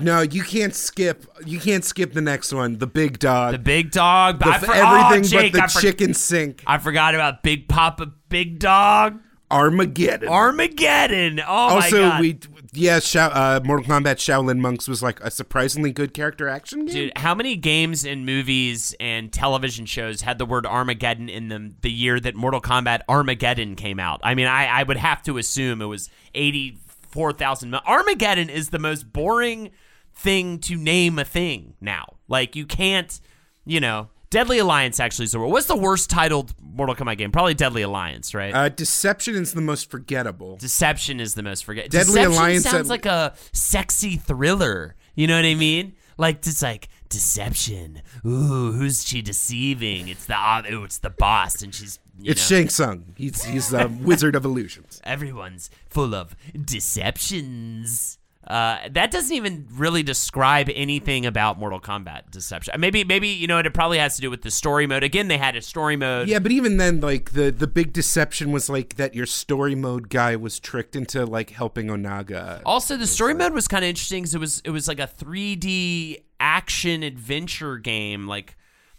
No, you can't skip. You can't skip the next one. The big dog. the Big Dog, The- I for- everything oh, Jake, but the I for- chicken sink. I forgot about Big Papa Big Dog Armageddon. Armageddon. Oh my also, we yeah, uh, Mortal Kombat Shaolin Monks was like a surprisingly good character action game. Dude, how many games and movies and television shows had the word Armageddon in them the year that Mortal Kombat Armageddon came out? I mean, I, I would have to assume it was 84,000. mil- Armageddon is the most boring thing to name a thing now. Like, you can't, you know. Deadly Alliance actually is the worst. What's the worst titled Mortal Kombat game? Probably Deadly Alliance, right? Uh, Deception is the most forgettable. Deception is the most forget. Deadly Deception Alliance sounds like a sexy thriller. You know what I mean? Like it's like deception. Ooh, who's she deceiving? It's the uh, ooh, it's the boss, and she's you It's know, Shang Tsung. He's he's a wizard of illusions. everyone's full of deceptions. Uh, that doesn't even really describe anything about Mortal Kombat deception. Maybe, maybe you know, it probably has to do with the story mode. Again, they had a story mode. Yeah, but even then, like the the big deception was like that your story mode guy was tricked into like helping Onaga. Also, the story mode was kind of interesting because it was it was like a 3D action adventure game, like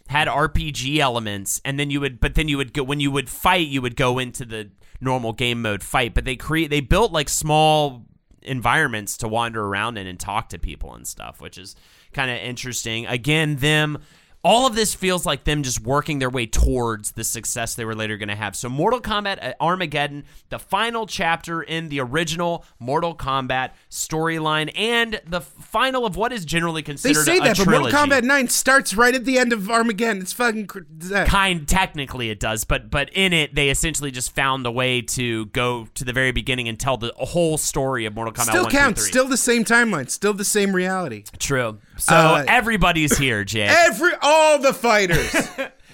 had RPG elements, and then you would, but then you would go when you would fight, you would go into the normal game mode fight. But they create they built like small environments to wander around in and talk to people and stuff, which is kind of interesting. Again, them. All of this feels like them just working their way towards the success they were later going to have. So, Mortal Kombat uh, Armageddon, the final chapter in the original Mortal Kombat storyline, and the final of what is generally considered. They say that, but. Mortal Kombat Nine starts right at the end of Armageddon. It's fucking cr- kind technically it does but but in it they essentially just found a way to go to the very beginning and tell the whole story of Mortal Kombat Still 1 2, counts. 3. Still the same timeline. Still the same reality. true so uh, everybody's here, Jake. Every all the fighters.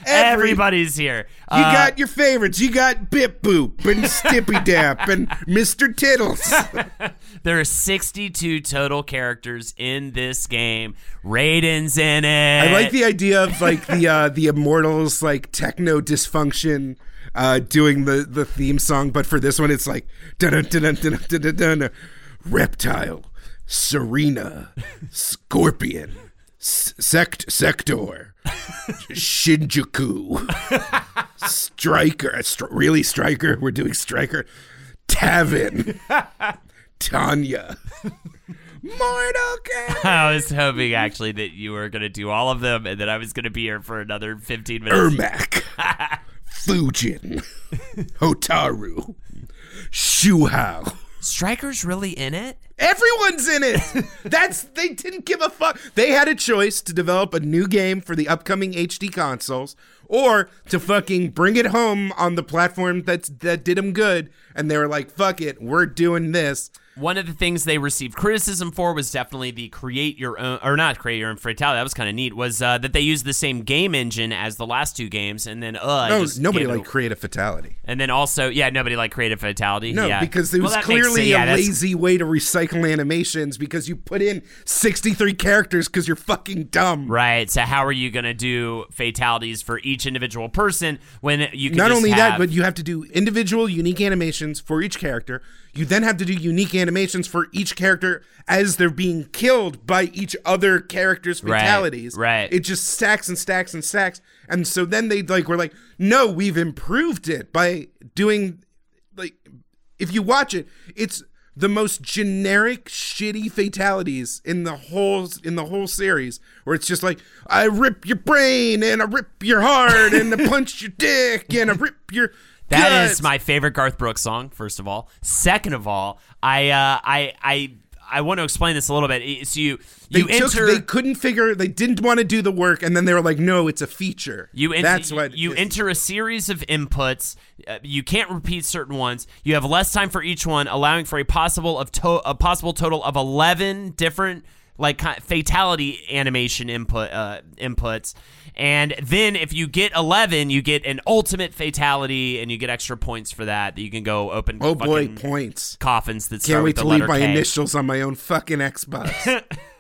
Every, Everybody's here. Uh, you got your favorites. You got Bip Boop and Stippy Dap and Mr. Tittles. there are 62 total characters in this game. Raiden's in it. I like the idea of like the uh, the Immortals like techno dysfunction. Uh, doing the, the theme song, but for this one, it's like dun dun dun dun dun dun. Reptile, Sareena, Scorpion, S- Sect Sektor, Shujinko, Stryker, Str- really Stryker. We're doing Stryker, Taven, Tanya, Mortal Kombat. I was hoping actually that you were going to do all of them and that I was going to be here for another 15 minutes. Ermac, Fujin, Hotaru, Hsu Hao. Stryker's really in it? Everyone's in it. That's they didn't give a fuck. They had a choice to develop a new game for the upcoming HD consoles or to fucking bring it home on the platform that's that did them good and they were like, "Fuck it, we're doing this." One of the things they received criticism for was definitely the create your own, or not create your own fatality. That was kind of neat. Was uh, that they used the same game engine as the last two games, and then uh, No, nobody like create a- fatality. and then also, yeah, nobody like create a fatality. No, yeah. because it was makes clearly. Yeah, a lazy way to recycle animations because you put in 63 characters because you're fucking dumb. Right. So how are you going to do fatalities for each individual person when you can Not only have, that, but you have to do individual unique animations for each character. You then have to do unique animations for each character as they're being killed by each other character's Right, fatalities. right. It just stacks and stacks and stacks. And so then they like were like, no, we've improved it by doing like if you watch it, it's the most generic shitty fatalities in the whole in the whole series where it's just like I rip your brain and I rip your heart and I punch your dick and I rip your That guts. is my favorite Garth Brooks song. First of all, second of all, I uh, I I I want to explain this a little bit. So you they you took, enter they couldn't figure they didn't want to do the work and then they were like no it's a feature You ent- that's what you enter a series of inputs. Uh, you can't repeat certain ones. You have less time for each one, allowing for a possible of to- a possible total of eleven different like fatality animation input uh, inputs. And then if you get eleven, you get an ultimate fatality, and you get extra points for that. That you can go open. oh boy points coffins that can't wait to leave my K. initials on my own fucking xbox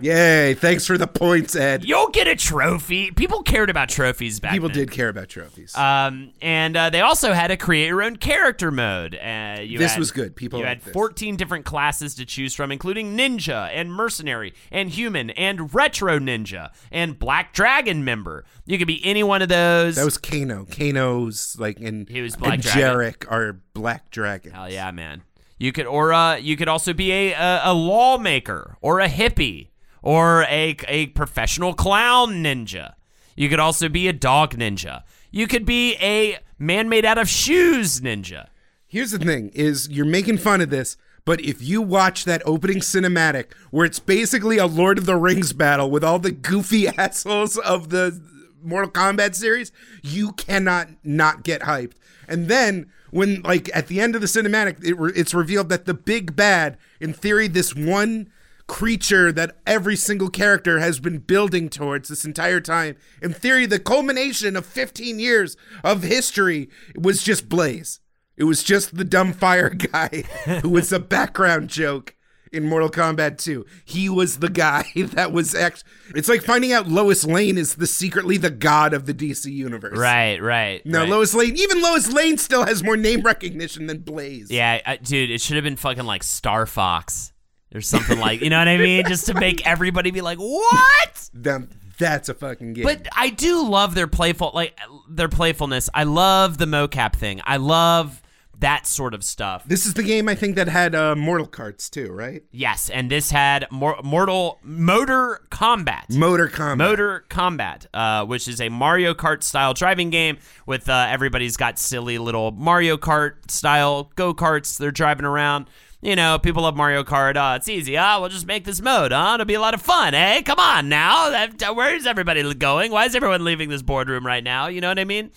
Yay! Thanks for the points, Ed. You'll get a trophy. People cared about trophies back then. People then. did care about trophies. Um, and uh, they also had a create your own character mode. Uh, you This had- was good. People you had this. 14 different classes to choose from, including ninja and mercenary and human and retro ninja and black dragon member. You could be any one of those. that was Kano. Kano's like and He was Black and Dragon. Jarek are black dragons. Hell yeah, man. You could or uh, you could also be a, a a lawmaker or a hippie or a a professional clown ninja. You could also be a dog ninja. You could be a man made out of shoes ninja. Here's the thing: is you're making fun of this, but if you watch that opening cinematic where it's basically a Lord of the Rings battle with all the goofy assholes of the Mortal Kombat series, you cannot not get hyped. And then when, like, at the end of the cinematic, it re- it's revealed that the big bad, in theory, this one creature that every single character has been building towards this entire time. In theory, the culmination of 15 years of history was just Blaze. It was just the dumb fire guy who was a background joke in Mortal Kombat 2. He was the guy that was actually. It's like finding out Lois Lane is the secretly the god of the DC universe. Right, right. No, right. Lois Lane. Even Lois Lane still has more name recognition than Blaze. Yeah, dude, it should have been fucking like Star Fox or something like, you know what I mean? Just to make everybody be like, "What?" Now, that's a fucking game. But I do love their playful like their playfulness. I love the mocap thing. I love that sort of stuff. This is the game I think that had uh, Mortal Carts too, right? Yes, and this had mor- Mortal Motor Combat. Motor Combat. Motor Combat, uh, which is a Mario Kart style driving game with uh, everybody's got silly little Mario Kart style go karts. They're driving around. You know, people love Mario Kart. Uh, it's easy. Ah, we'll just make this mode. Huh? It'll be a lot of fun. Eh? Come on now. Where's everybody going? Why is everyone leaving this boardroom right now? You know what I mean?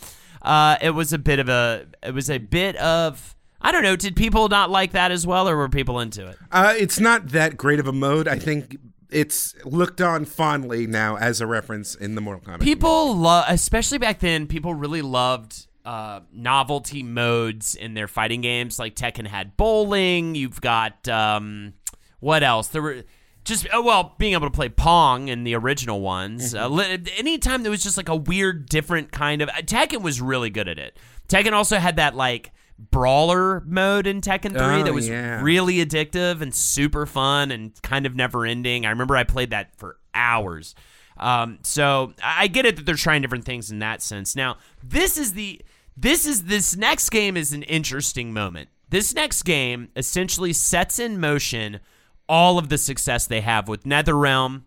Uh, it was a bit of a. It was a bit of. I don't know. Did people not like that as well, or were people into it? Uh, it's not that great of a mode. I think it's looked on fondly now as a reference in the Mortal Kombat. People love, especially back then, people really loved uh, novelty modes in their fighting games. Like Tekken had bowling. You've got um, what else? There were just oh, well, being able to play Pong in the original ones. Uh, li- anytime there was just like a weird, different kind of Tekken was really good at it. Tekken also had that like brawler mode in Tekken 3 Oh, that was yeah. really addictive and super fun and kind of never ending. I remember I played that for hours. Um, so I I get it that they're trying different things in that sense. Now, this is the this is this next game is an interesting moment. This next game essentially sets in motion all of the success they have with NetherRealm.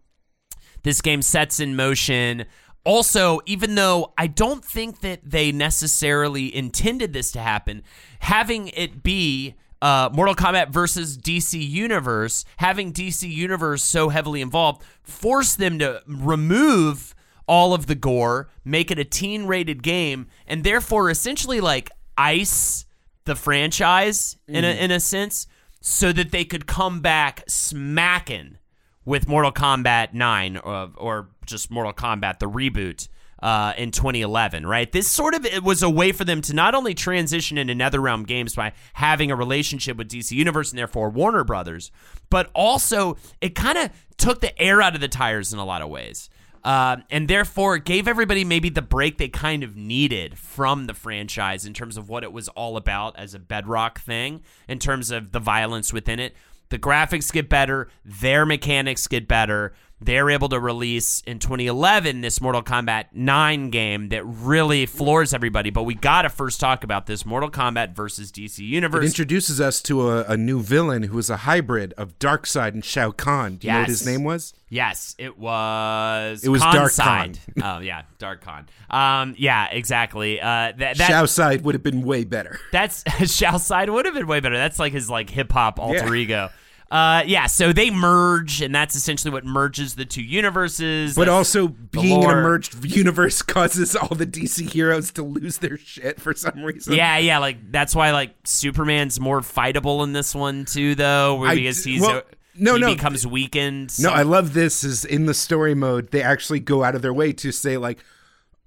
This game sets in motion. Also, even though I don't think that they necessarily intended this to happen, having it be uh, Mortal Kombat versus DC Universe, having DC Universe so heavily involved, forced them to remove all of the gore, make it a teen rated game, and therefore essentially like ice the franchise in a in a sense, so that they could come back smacking with Mortal Kombat 9 or, or just Mortal Kombat the reboot uh, in 2011, right? This sort of it was a way for them to not only transition into NetherRealm games by having a relationship with DC Universe and therefore Warner Brothers, but also it kind of took the air out of the tires in a lot of ways. Uh, and therefore, gave everybody maybe the break they kind of needed from the franchise in terms of what it was all about as a bedrock thing, in terms of the violence within it. The graphics get better, their mechanics get better. They're able to release in 2011 this Mortal Kombat 9 game that really floors everybody. But we got to first talk about this Mortal Kombat versus DC Universe. It introduces us to a, a new villain who is a hybrid of Darkseid and Shao Kahn. Do you know what his name was? Yes, it was. It was Dark Khan. oh yeah, Dark Khan. Um, yeah, exactly. Uh, that, that Shao Side would have been way better. That's Shao Side would have been way better. That's like his like hip hop alter Yeah. ego. Uh, yeah. So they merge, and that's essentially what merges the two universes. But That's also, being an lore. emerged universe causes all the DC heroes to lose their shit for some reason. Yeah, yeah. Like that's why like Superman's more fightable in this one too, though, where because d- he's well, no, he no. becomes weakened. No, I love this. Is in the story mode, they actually go out of their way to say like,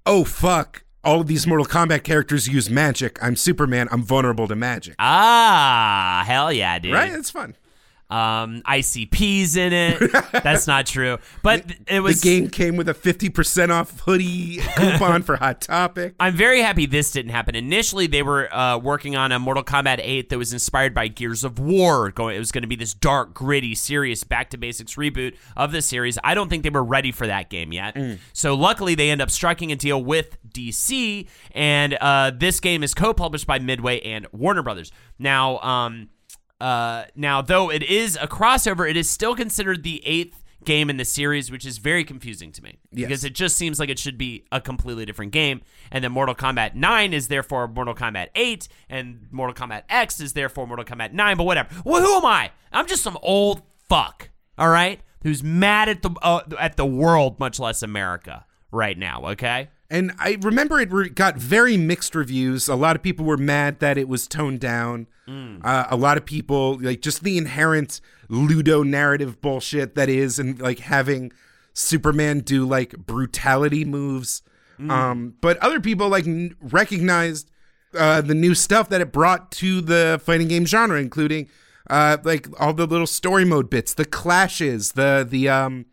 "Oh fuck." All of these Mortal Kombat characters use magic. I'm Superman. I'm vulnerable to magic. ah, hell yeah, dude. Right? It's fun. Um, ICP's in it. That's not true, but it was. The game came with a 50% off hoodie coupon for Hot Topic. I'm very happy this didn't happen. Initially, they were uh, working on a Mortal Kombat 8 that was inspired by Gears of War. Going, it was going to be this dark, gritty, serious, back to basics reboot of the series. I don't think they were ready for that game yet. So luckily, they end up striking a deal with DC, and uh, this game is co-published by Midway and Warner Brothers. Now, um, uh, now though it is a crossover, it is still considered the eighth game in the series, which is very confusing to me Yes. because it just seems like it should be a completely different game. And then Mortal Kombat 9 is therefore Mortal Kombat 8, and Mortal Kombat X is therefore Mortal Kombat 9. But whatever. Well, who am I? I'm just some old fuck. All right, who's mad at the uh, at the world, much less America, right now. Okay. And I remember it re- got very mixed reviews. A lot of people were mad that it was toned down. Uh, a lot of people like just the inherent Ludo narrative bullshit that is, and like having Superman do like brutality moves. Um, but other people like n- recognized uh, the new stuff that it brought to the fighting game genre, including uh, like all the little story mode bits, the clashes, the the um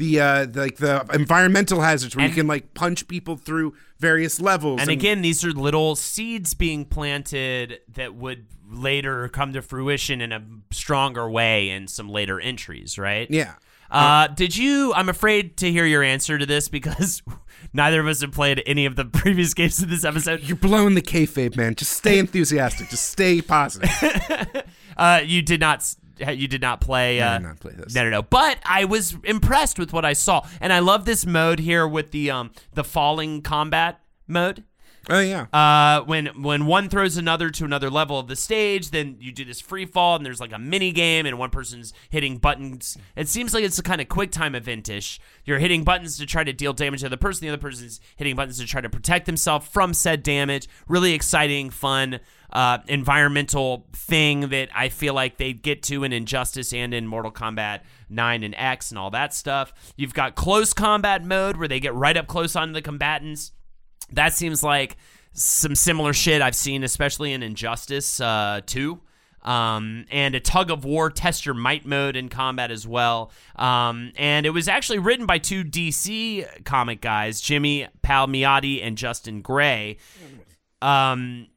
the uh the, like the environmental hazards where And- you can like punch people through various levels. And again, these are little seeds being planted that would later come to fruition in a stronger way in some later entries, right? yeah. Uh, did you? I'm afraid to hear your answer to this because neither of us have played any of the previous games of this episode. You're blowing the kayfabe, man. Just stay enthusiastic. Just stay positive. Uh, you did not. You did not play. I Uh, did not play this. No, no, no. But I was impressed with what I saw, and I love this mode here with the um the falling combat mode. Oh yeah. Uh, when when one throws another to another level of the stage, then you do this free fall, and there's like a mini game, and one person's hitting buttons. It seems like it's a kind of quick time eventish. You're hitting buttons to try to deal damage to the person. The other person's hitting buttons to try to protect themselves from said damage. Really exciting, fun, uh, environmental thing that I feel like they get to in Injustice and in Mortal Kombat 9 and X and all that stuff. You've got close combat mode where they get right up close onto the combatants that seems like some similar shit I've seen, especially in Injustice uh, 2. Um, and a tug of war, test your might mode in combat as well. Um, and it was actually written by two DC comic guys, Jimmy Palmiotti and Justin Gray. Um,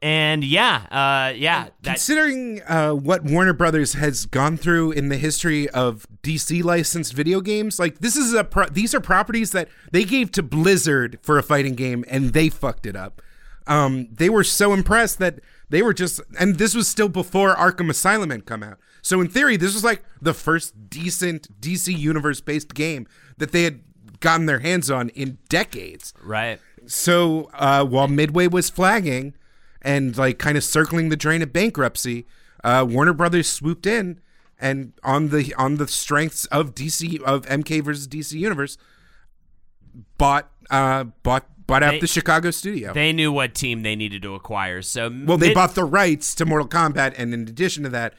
and yeah, uh, yeah, that, Considering uh, what Warner Brothers has gone through in the history of DC licensed video games, like this is a pro- these are properties that they gave to Blizzard for a fighting game and they fucked it up. Um, they were so impressed that they were just, and this was still before Arkham Asylum had come out. So in theory, this was like the first decent DC universe based game that they had gotten their hands on in decades. right. So uh, while Midway was flagging and like kind of circling the drain of bankruptcy, uh, Warner Brothers swooped in and on the on the strengths of DC of MK versus DC Universe, bought uh, bought bought out They- the Chicago studio. They knew what team they needed to acquire. So well, they mid- bought the rights to Mortal Kombat, and in addition to that,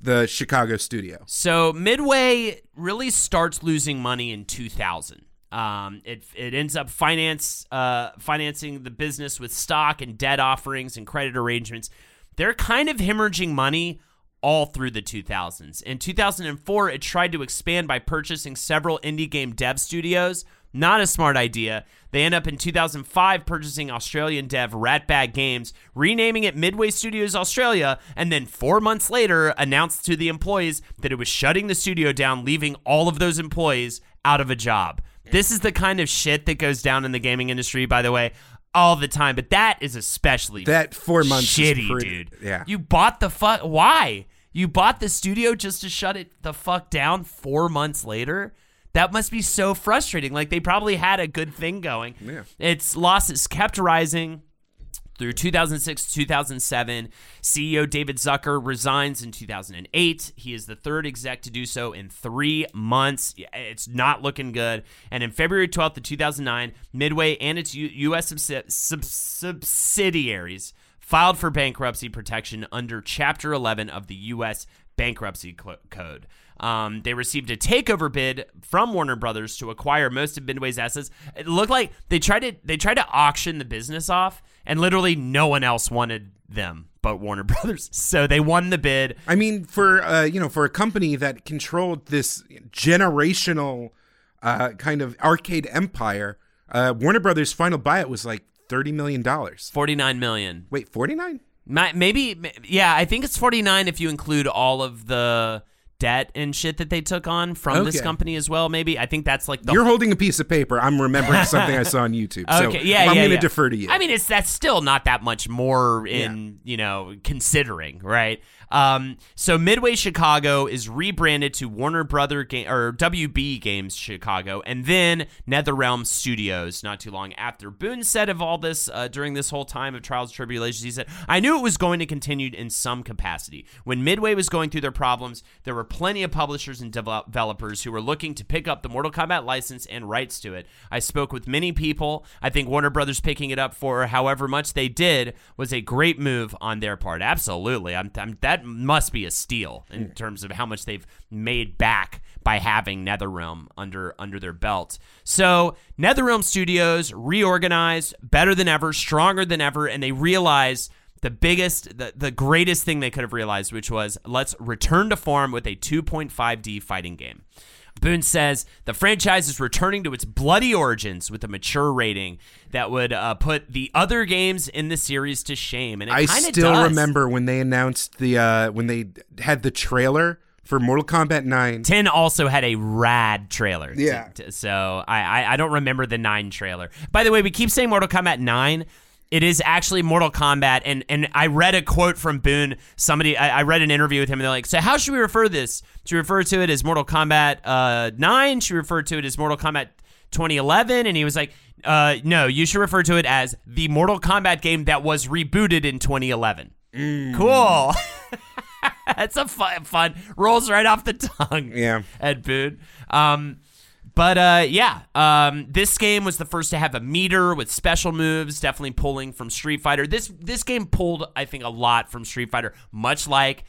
the Chicago studio. So Midway really starts losing money in 2000. Um, it it ends up finance uh, financing the business with stock and debt offerings and credit arrangements. They're kind of hemorrhaging money all through the 2000s. In 2004, it tried to expand by purchasing several indie game dev studios. Not a smart idea. They end up in 2005 purchasing Australian dev Ratbag Games, renaming it Midway Studios Australia, and then four months later announced to the employees that it was shutting the studio down, leaving all of those employees out of a job. This is the kind of shit that goes down in the gaming industry, by the way, all the time. But that is especially That four months is shitty, pretty- dude. yeah. You bought the fuck. Why? You bought the studio just to shut it the fuck down four months later? That must be so frustrating. Like they probably had a good thing going. Yeah. Its losses kept rising. Through 2006 2007, CEO David Zucker resigns in 2008. He is the third exec to do so in three months. It's not looking good. And in February 12th of 2009, Midway and its U- U.S. subsi- sub- subsidiaries filed for bankruptcy protection under Chapter 11 of the U.S. Bankruptcy Code. Um, they received a takeover bid from Warner Brothers to acquire most of Midway's assets. It looked like they tried to they tried to auction the business off, and literally no one else wanted them. but Warner Brothers. So they won the bid. I mean, for uh, you know, for a company that controlled this generational uh, kind of arcade empire, uh, Warner Brothers' final buyout was like thirty million dollars. 49 million. Wait, forty nine? Ma- Maybe, yeah, I think it's 49 if you include all of the debt and shit that they took on from this company as well. Maybe I think that's like the You're holding a piece of paper. I'm remembering something I saw on YouTube. So okay, yeah, I'm yeah, going to yeah. defer to you. I mean, it's that's still not that much more in you know considering, right? Um, so Midway Chicago is rebranded to Warner Brother or WB Games Chicago, and then NetherRealm Studios. Not too long after Boon said of all this uh, during this whole time of trials and tribulations, he said, "I knew it was going to continue in some capacity. When Midway was going through their problems, there were plenty of publishers and devel- developers who were looking to pick up the Mortal Kombat license and rights to it. I spoke with many people. I think Warner Brothers picking it up for however much they did was a great move on their part. Absolutely. I'm, I'm, that must be a steal in hmm. terms of how much they've made back by having NetherRealm under under their belt. So NetherRealm Studios reorganized, better than ever, stronger than ever, and they realized the biggest, the, the greatest thing they could have realized, which was let's return to form with a 2.5D fighting game. Boon says the franchise is returning to its bloody origins with a mature rating that would uh, put the other games in the series to shame. And it I still does. remember when they announced the uh, when they had the trailer for Mortal Kombat 9. 10 also had a rad trailer. t- Yeah. t- so I, I I don't remember the 9 trailer. By the way, we keep saying Mortal Kombat 9. It is actually Mortal Kombat, and and I read a quote from Boon. Somebody, I, I read an interview with him, and they're like, "So how should we refer to this? Should we refer to it as Mortal Kombat uh, Nine? Should we refer to it as Mortal Kombat 2011?" And he was like, uh, "No, you should refer to it as the Mortal Kombat game that was rebooted in 2011." Cool. That's a fun, fun rolls right off the tongue. Yeah. Ed Boon. Um, but uh, yeah, um, this game was the first to have a meter with special moves, definitely pulling from Street Fighter. This this game pulled, I think, a lot from Street Fighter, much like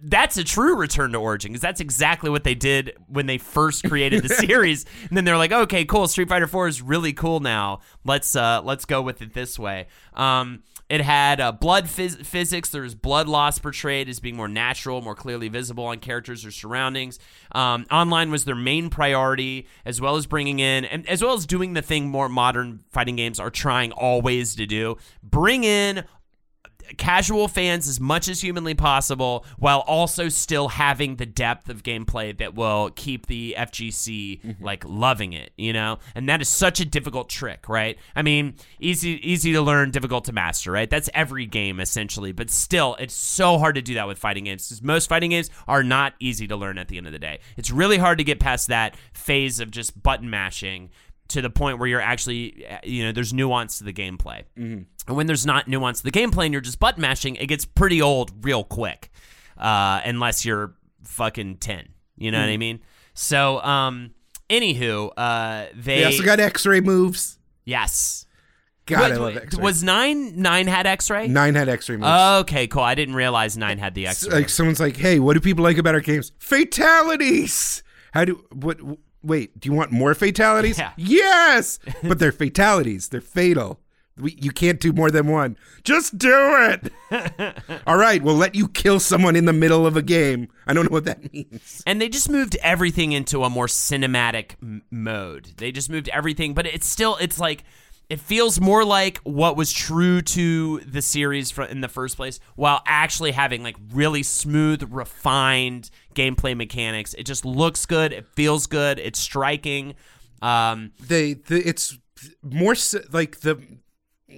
that's a true return to origin because that's exactly what they did when they first created the series. And then they're like okay cool street fighter 4 is really cool now. Let's uh let's go with it this way. Um it had uh, blood phys- physics. was blood loss portrayed as being more natural, more clearly visible on characters or surroundings. Um, online was their main priority, as well as bringing in, and as well as doing the thing more modern fighting games are trying always to do: bring in casual fans as much as humanly possible while also still having the depth of gameplay that will keep the FGC mm-hmm. like loving it, you know? And that is such a difficult trick, right? I mean, easy easy to learn, difficult to master, right? That's every game essentially, but still it's so hard to do that with fighting games. 'cause Most fighting games are not easy to learn at the end of the day. It's really hard to get past that phase of just button mashing to the point where you're actually, uh, you know, there's nuance to the gameplay. And when there's not nuance to the gameplay and you're just button mashing, it gets pretty old real quick, uh, unless you're fucking 10. You know what I mean? So, um, anywho, uh, they. They also got X-ray moves. yes. God, Wait, I love wait, X-ray. Was 9 9 had X ray? Nine had X-ray moves. Okay, cool. I didn't realize 9 had the X ray. like someone's like, "Hey, what do people like about our games? Fatalities. How do what? Wait, do you want more fatalities? Yeah. Yes, but they're fatalities. They're fatal. We, you can't do more than one. Just do it. All right, we'll let you kill someone in the middle of a game. I don't know what that means. and they just moved everything into a more cinematic m- mode. They just moved everything, but it's still it's like it feels more like what was true to the series in the first place, while actually having like really smooth, refined gameplay mechanics. It just looks good. It feels good. It's striking. Um, They, the, it's more like the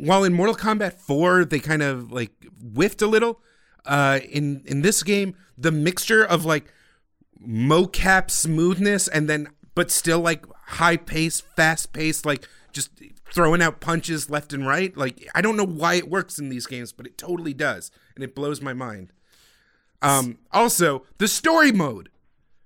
while in Mortal Kombat 4 they kind of like whiffed a little. Uh, in in this game, the mixture of like mocap smoothness and then but still like high pace, fast pace, like just throwing out punches left and right. Like I don't know why it works in these games, but it totally does, and it blows my mind. Um, also the story mode.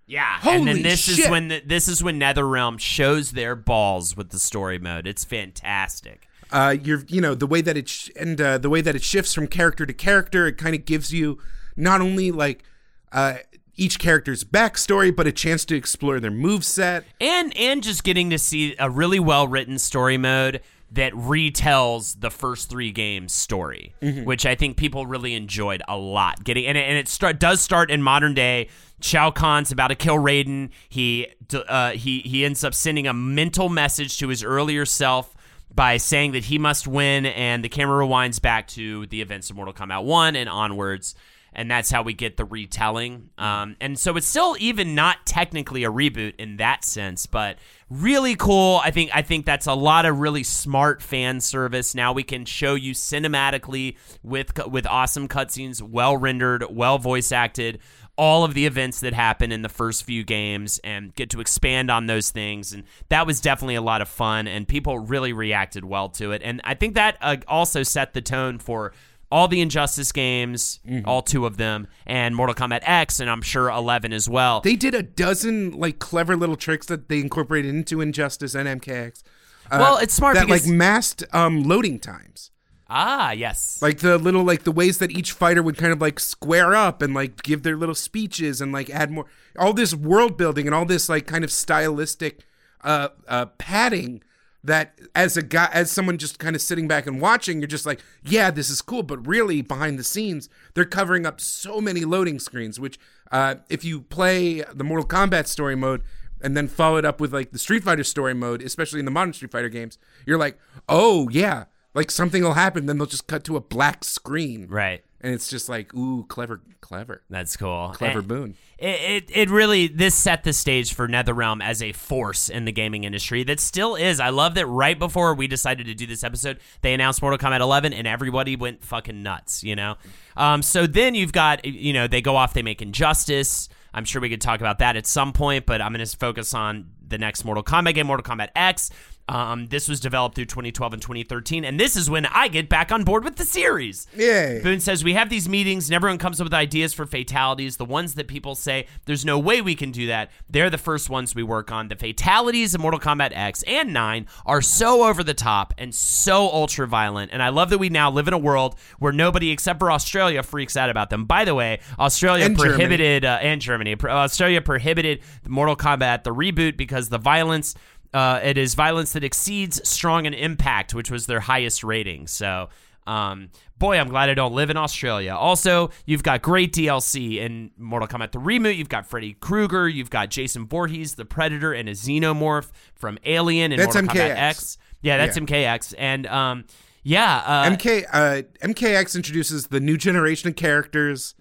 yeah, and then Holy this is when the, this is when NetherRealm shows their balls with the story mode. It's fantastic. uh, you're you know the way that it sh- and uh, the way that it shifts from character to character it kind of gives you not only like uh, each character's backstory but a chance to explore their move set and and just getting to see a really well written story mode that retells the first three games story, which I think people really enjoyed a lot. Getting and it, and it start, does start in modern day. Shao Kahn's about to kill Raiden. He uh, he he ends up sending a mental message to his earlier self by saying that he must win, and the camera rewinds back to the events of Mortal Kombat 1 and onwards. And that's how we get the retelling. Um, and so it's still even not technically a reboot in that sense, but really cool. I think I think that's a lot of really smart fan service. Now we can show you cinematically with with awesome cutscenes, well rendered, well voice acted, all of the events that happen in the first few games and get to expand on those things. And that was definitely a lot of fun, and people really reacted well to it. And I think that uh, also set the tone for all the Injustice games, all two of them, and Mortal Kombat X, and I'm sure 11 as well. They did a dozen like clever little tricks that they incorporated into Injustice and MKX. Uh, Well, it's smart that because- like masked um, loading times. ah, yes. like the little like the ways that each fighter would kind of like square up and like give their little speeches and like add more all this world building and all this like kind of stylistic uh uh padding that as a guy as someone just kind of sitting back and watching you're just like yeah this is cool. But really behind the scenes they're covering up so many loading screens which uh if you play the Mortal Kombat story mode and then follow it up with like the Street Fighter story mode, especially in the modern Street Fighter games, you're like, oh yeah, like something will happen, then they'll just cut to a black screen, right. And it's just like, ooh, clever, clever, That's cool. clever And- boon. It, it it really this set the stage for NetherRealm as a force in the gaming industry that still is. I love that right before we decided to do this episode, they announced Mortal Kombat 11 and everybody went fucking nuts, you know. Um, so then you've got you know they go off, they make Injustice. I'm sure we could talk about that at some point, but I'm going to focus on the next Mortal Kombat game, Mortal Kombat X. Um, this was developed through 2012 and 2013, and this is when I get back on board with the series. Yay. Boon says we have these meetings and everyone comes up with ideas for fatalities. The ones that people say there's no way we can do that. They're the first ones we work on. The fatalities in Mortal Kombat X and 9 are so over the top and so ultra violent. And I love that we now live in a world where nobody except for Australia freaks out about them. By the way, Australia And Germany. prohibited uh, and Germany. Australia prohibited Mortal Kombat the reboot because the violence uh, it is violence that exceeds strong and impact, which was their highest rating. So, um, boy, I'm glad I don't live in Australia. Also, you've got great DLC in Mortal Kombat the reboot. You've got Freddy Krueger. You've got Jason Voorhees, the Predator, and a Xenomorph from Alien in That's Mortal Kombat X. Yeah, that's Yeah. MKX. And um, yeah, uh, MK uh, MKX introduces the new generation of characters.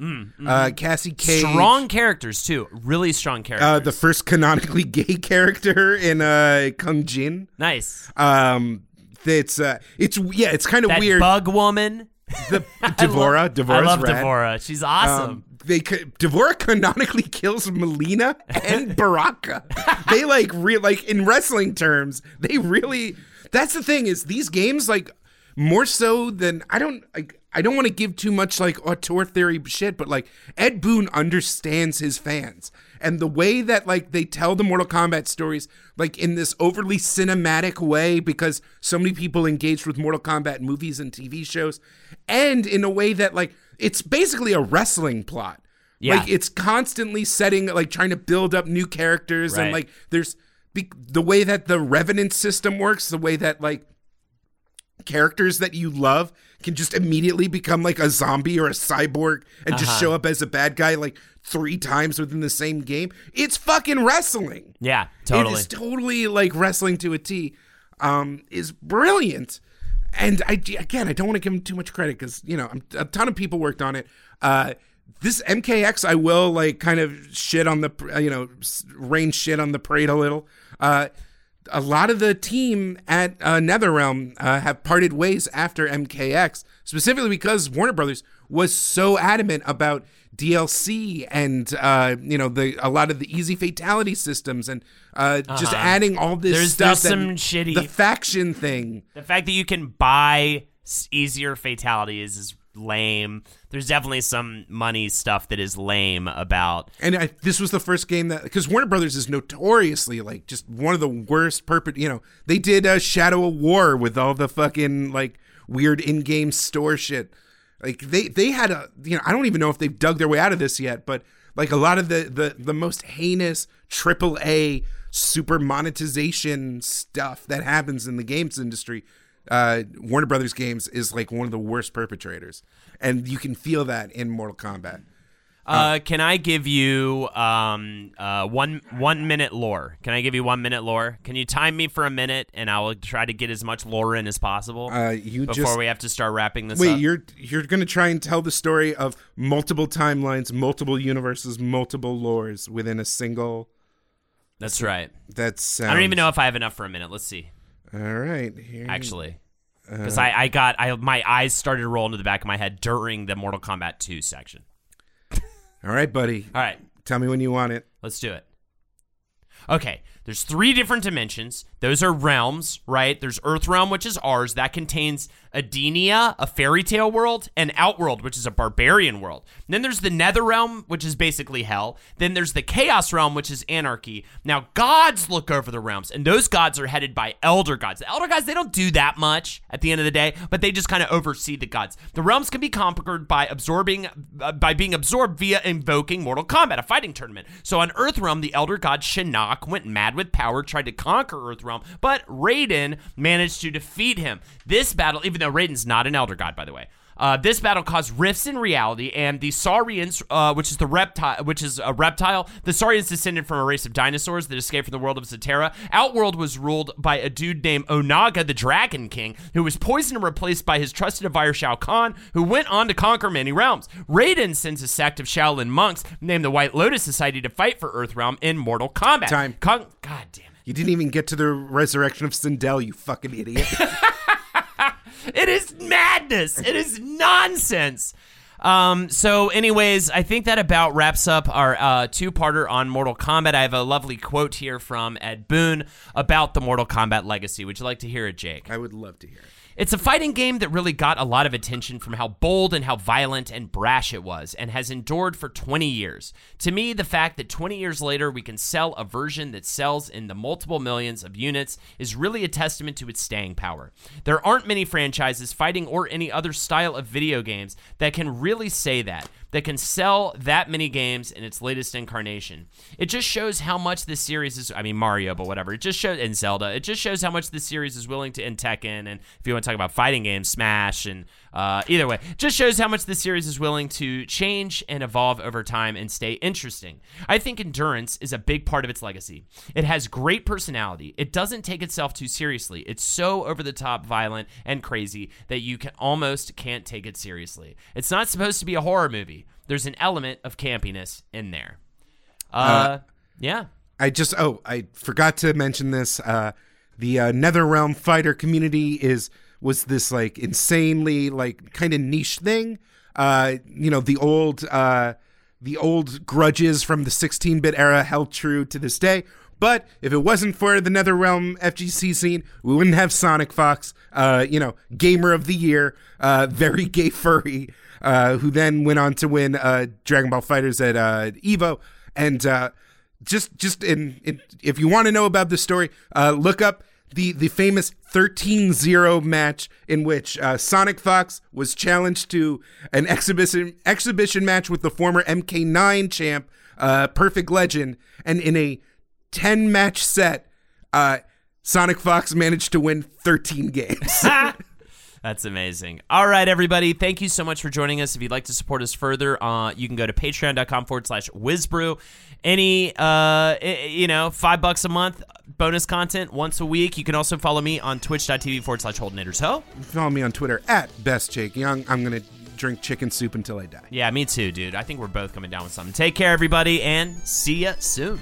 Uh, Cassie Cage, Mm, strong characters too. Really strong characters. uh, the first canonically gay character in uh, Kung Jin. nice. Um, it's uh, it's yeah, it's kind of That weird. bug woman. the D'Vorah, D'Vorah's I love rad. D'Vorah. She's awesome. Um, they D'Vorah canonically kills Melina and Baraka. they like real like in wrestling terms, they really. That's the thing is these games like more so than I don't like. I don't want to give too much like auteur theory shit, but like Ed Boon understands his fans and the way that like they tell the Mortal Kombat stories like in this overly cinematic way because so many people engaged with Mortal Kombat movies and TV shows and in a way that like it's basically a wrestling plot. Yeah. Like it's constantly setting like trying to build up new characters Right. and like there's the way that the revenant system works, the way that like characters that you love can just immediately become like a zombie or a cyborg and Uh-huh. just show up as a bad guy like three times within the same game. It's fucking wrestling. yeah, totally. It is totally like wrestling to a T. Um, is brilliant. And I again, I don't want to give him too much credit because you know a ton of people worked on it. Uh, this MKX, I will like kind of shit on the you know rain shit on the parade a little. Uh, a lot of the team at uh, NetherRealm uh, have parted ways after MKX, specifically because Warner Brothers was so adamant about DLC and uh, you know the a lot of the easy fatality systems and uh, just adding all this There's- stuff. there's some shitty- the faction thing. The fact that you can buy easier fatalities is lame. There's definitely some money stuff that is lame about. And I, this was the first game that because Warner Brothers is notoriously like just one of the worst perpet. You know, they did uh, Shadow of War with all the fucking like weird in-game store shit. Like they they had a you know I don't even know if they've dug their way out of this yet, but like a lot of the the the most heinous triple A super monetization stuff that happens in the games industry. Uh, Warner Brothers games is like one of the worst perpetrators, and you can feel that in Mortal Kombat. Uh, can I give you um uh one one minute lore? Can I give you one minute lore? Can you time me for a minute, and I will try to get as much lore in as possible Uh, you before just we have to start wrapping this wait. up. You're you're gonna try and tell the story of multiple timelines, multiple universes, multiple lores within a single. That's right. That's I don't even know if I have enough for a minute. Let's see. All right, here. Actually, Uh, because I I got I my eyes started to roll into the back of my head during the Mortal Kombat 2 section. All right, buddy. All right, Tell me when you want it. Let's do it. Okay, there's three different dimensions. Those are realms, right? There's Earth Realm, which is ours. That contains Edenia, a fairy tale world, and Outworld, which is a barbarian world. And then there's the Nether Realm, which is basically hell. Then there's the Chaos Realm, which is anarchy. Now, gods look over the realms, and those gods are headed by elder gods. The elder gods, they don't do that much at the end of the day, but they just kind of oversee the gods. The realms can be conquered by absorbing, uh, by being absorbed via invoking Mortal Kombat, a fighting tournament. So on Earth Realm, the elder god Shinnok went mad with power, tried to conquer Earthrealm, but Raiden managed to defeat him. This battle, even though Raiden's not an elder god, by the way. Uh, this battle caused rifts in reality, and the Saurians, uh, which is the reptile, which is a reptile, the Saurians descended from a race of dinosaurs that escaped from the world of Zaterra. Outworld was ruled by a dude named Onaga, the Dragon King, who was poisoned and replaced by his trusted advisor Shao Kahn, who went on to conquer many realms. Raiden sends a sect of Shaolin monks named the White Lotus Society to fight for Earthrealm in Mortal Kombat. Time. Con- God damn it. You didn't even get to the resurrection of Sindel, you fucking idiot. It is madness. It is nonsense. Um, so, anyways, I think that about wraps up our uh, two parter on Mortal Kombat. I have a lovely quote here from Ed Boon about the Mortal Kombat legacy. Would you like to hear it, Jake? I would love to hear it. It's a fighting game that really got a lot of attention from how bold and how violent and brash it was, and has endured for 20 years. To me, the fact that 20 years later we can sell a version that sells in the multiple millions of units is really a testament to its staying power. There aren't many franchises, fighting or any other style of video games, that can really say that that can sell that many games in its latest incarnation. It just shows how much this series is I mean Mario, but whatever. It just shows in Zelda. It just shows how much this series is willing to and Tekken and if you want to talk about fighting games, Smash and uh, either way, just shows how much this series is willing to change and evolve over time and stay interesting. I think endurance is a big part of its legacy. It has great personality. It doesn't take itself too seriously. It's so over the top, violent, and crazy that you can almost can't take it seriously. It's not supposed to be a horror movie. There's an element of campiness in there. Uh, yeah. I just oh I forgot to mention this. Uh, the uh, NetherRealm fighter community is was this like insanely like kind of niche thing. Uh, you know the old uh, the old grudges from the 16-bit era held true to this day. But if it wasn't for the NetherRealm FGC scene, we wouldn't have Sonic Fox, uh, you know, Gamer of the Year, uh, very gay furry, uh, who then went on to win uh, Dragon Ball FighterZ at uh, Evo, and uh, just just in, in if you want to know about this story, uh, look up the the famous 13-0 match in which uh, Sonic Fox was challenged to an exhibition exhibition match with the former MK9 champ, uh, Perfect Legend, and in a 10 match set, uh, Sonic Fox managed to win 13 games. That's amazing. All right, everybody. Thank you so much for joining us. If you'd like to support us further, uh, you can go to patreon.com forward slash whizbrew. Any, uh, you know, five bucks a month, bonus content once a week. You can also follow me on twitch.tv forward slash holdenators ho. Follow me on Twitter at Best Jake Young. I'm gonna drink chicken soup until I die. Yeah, me too, dude. I think we're both coming down with something. Take care, everybody, and see ya soon.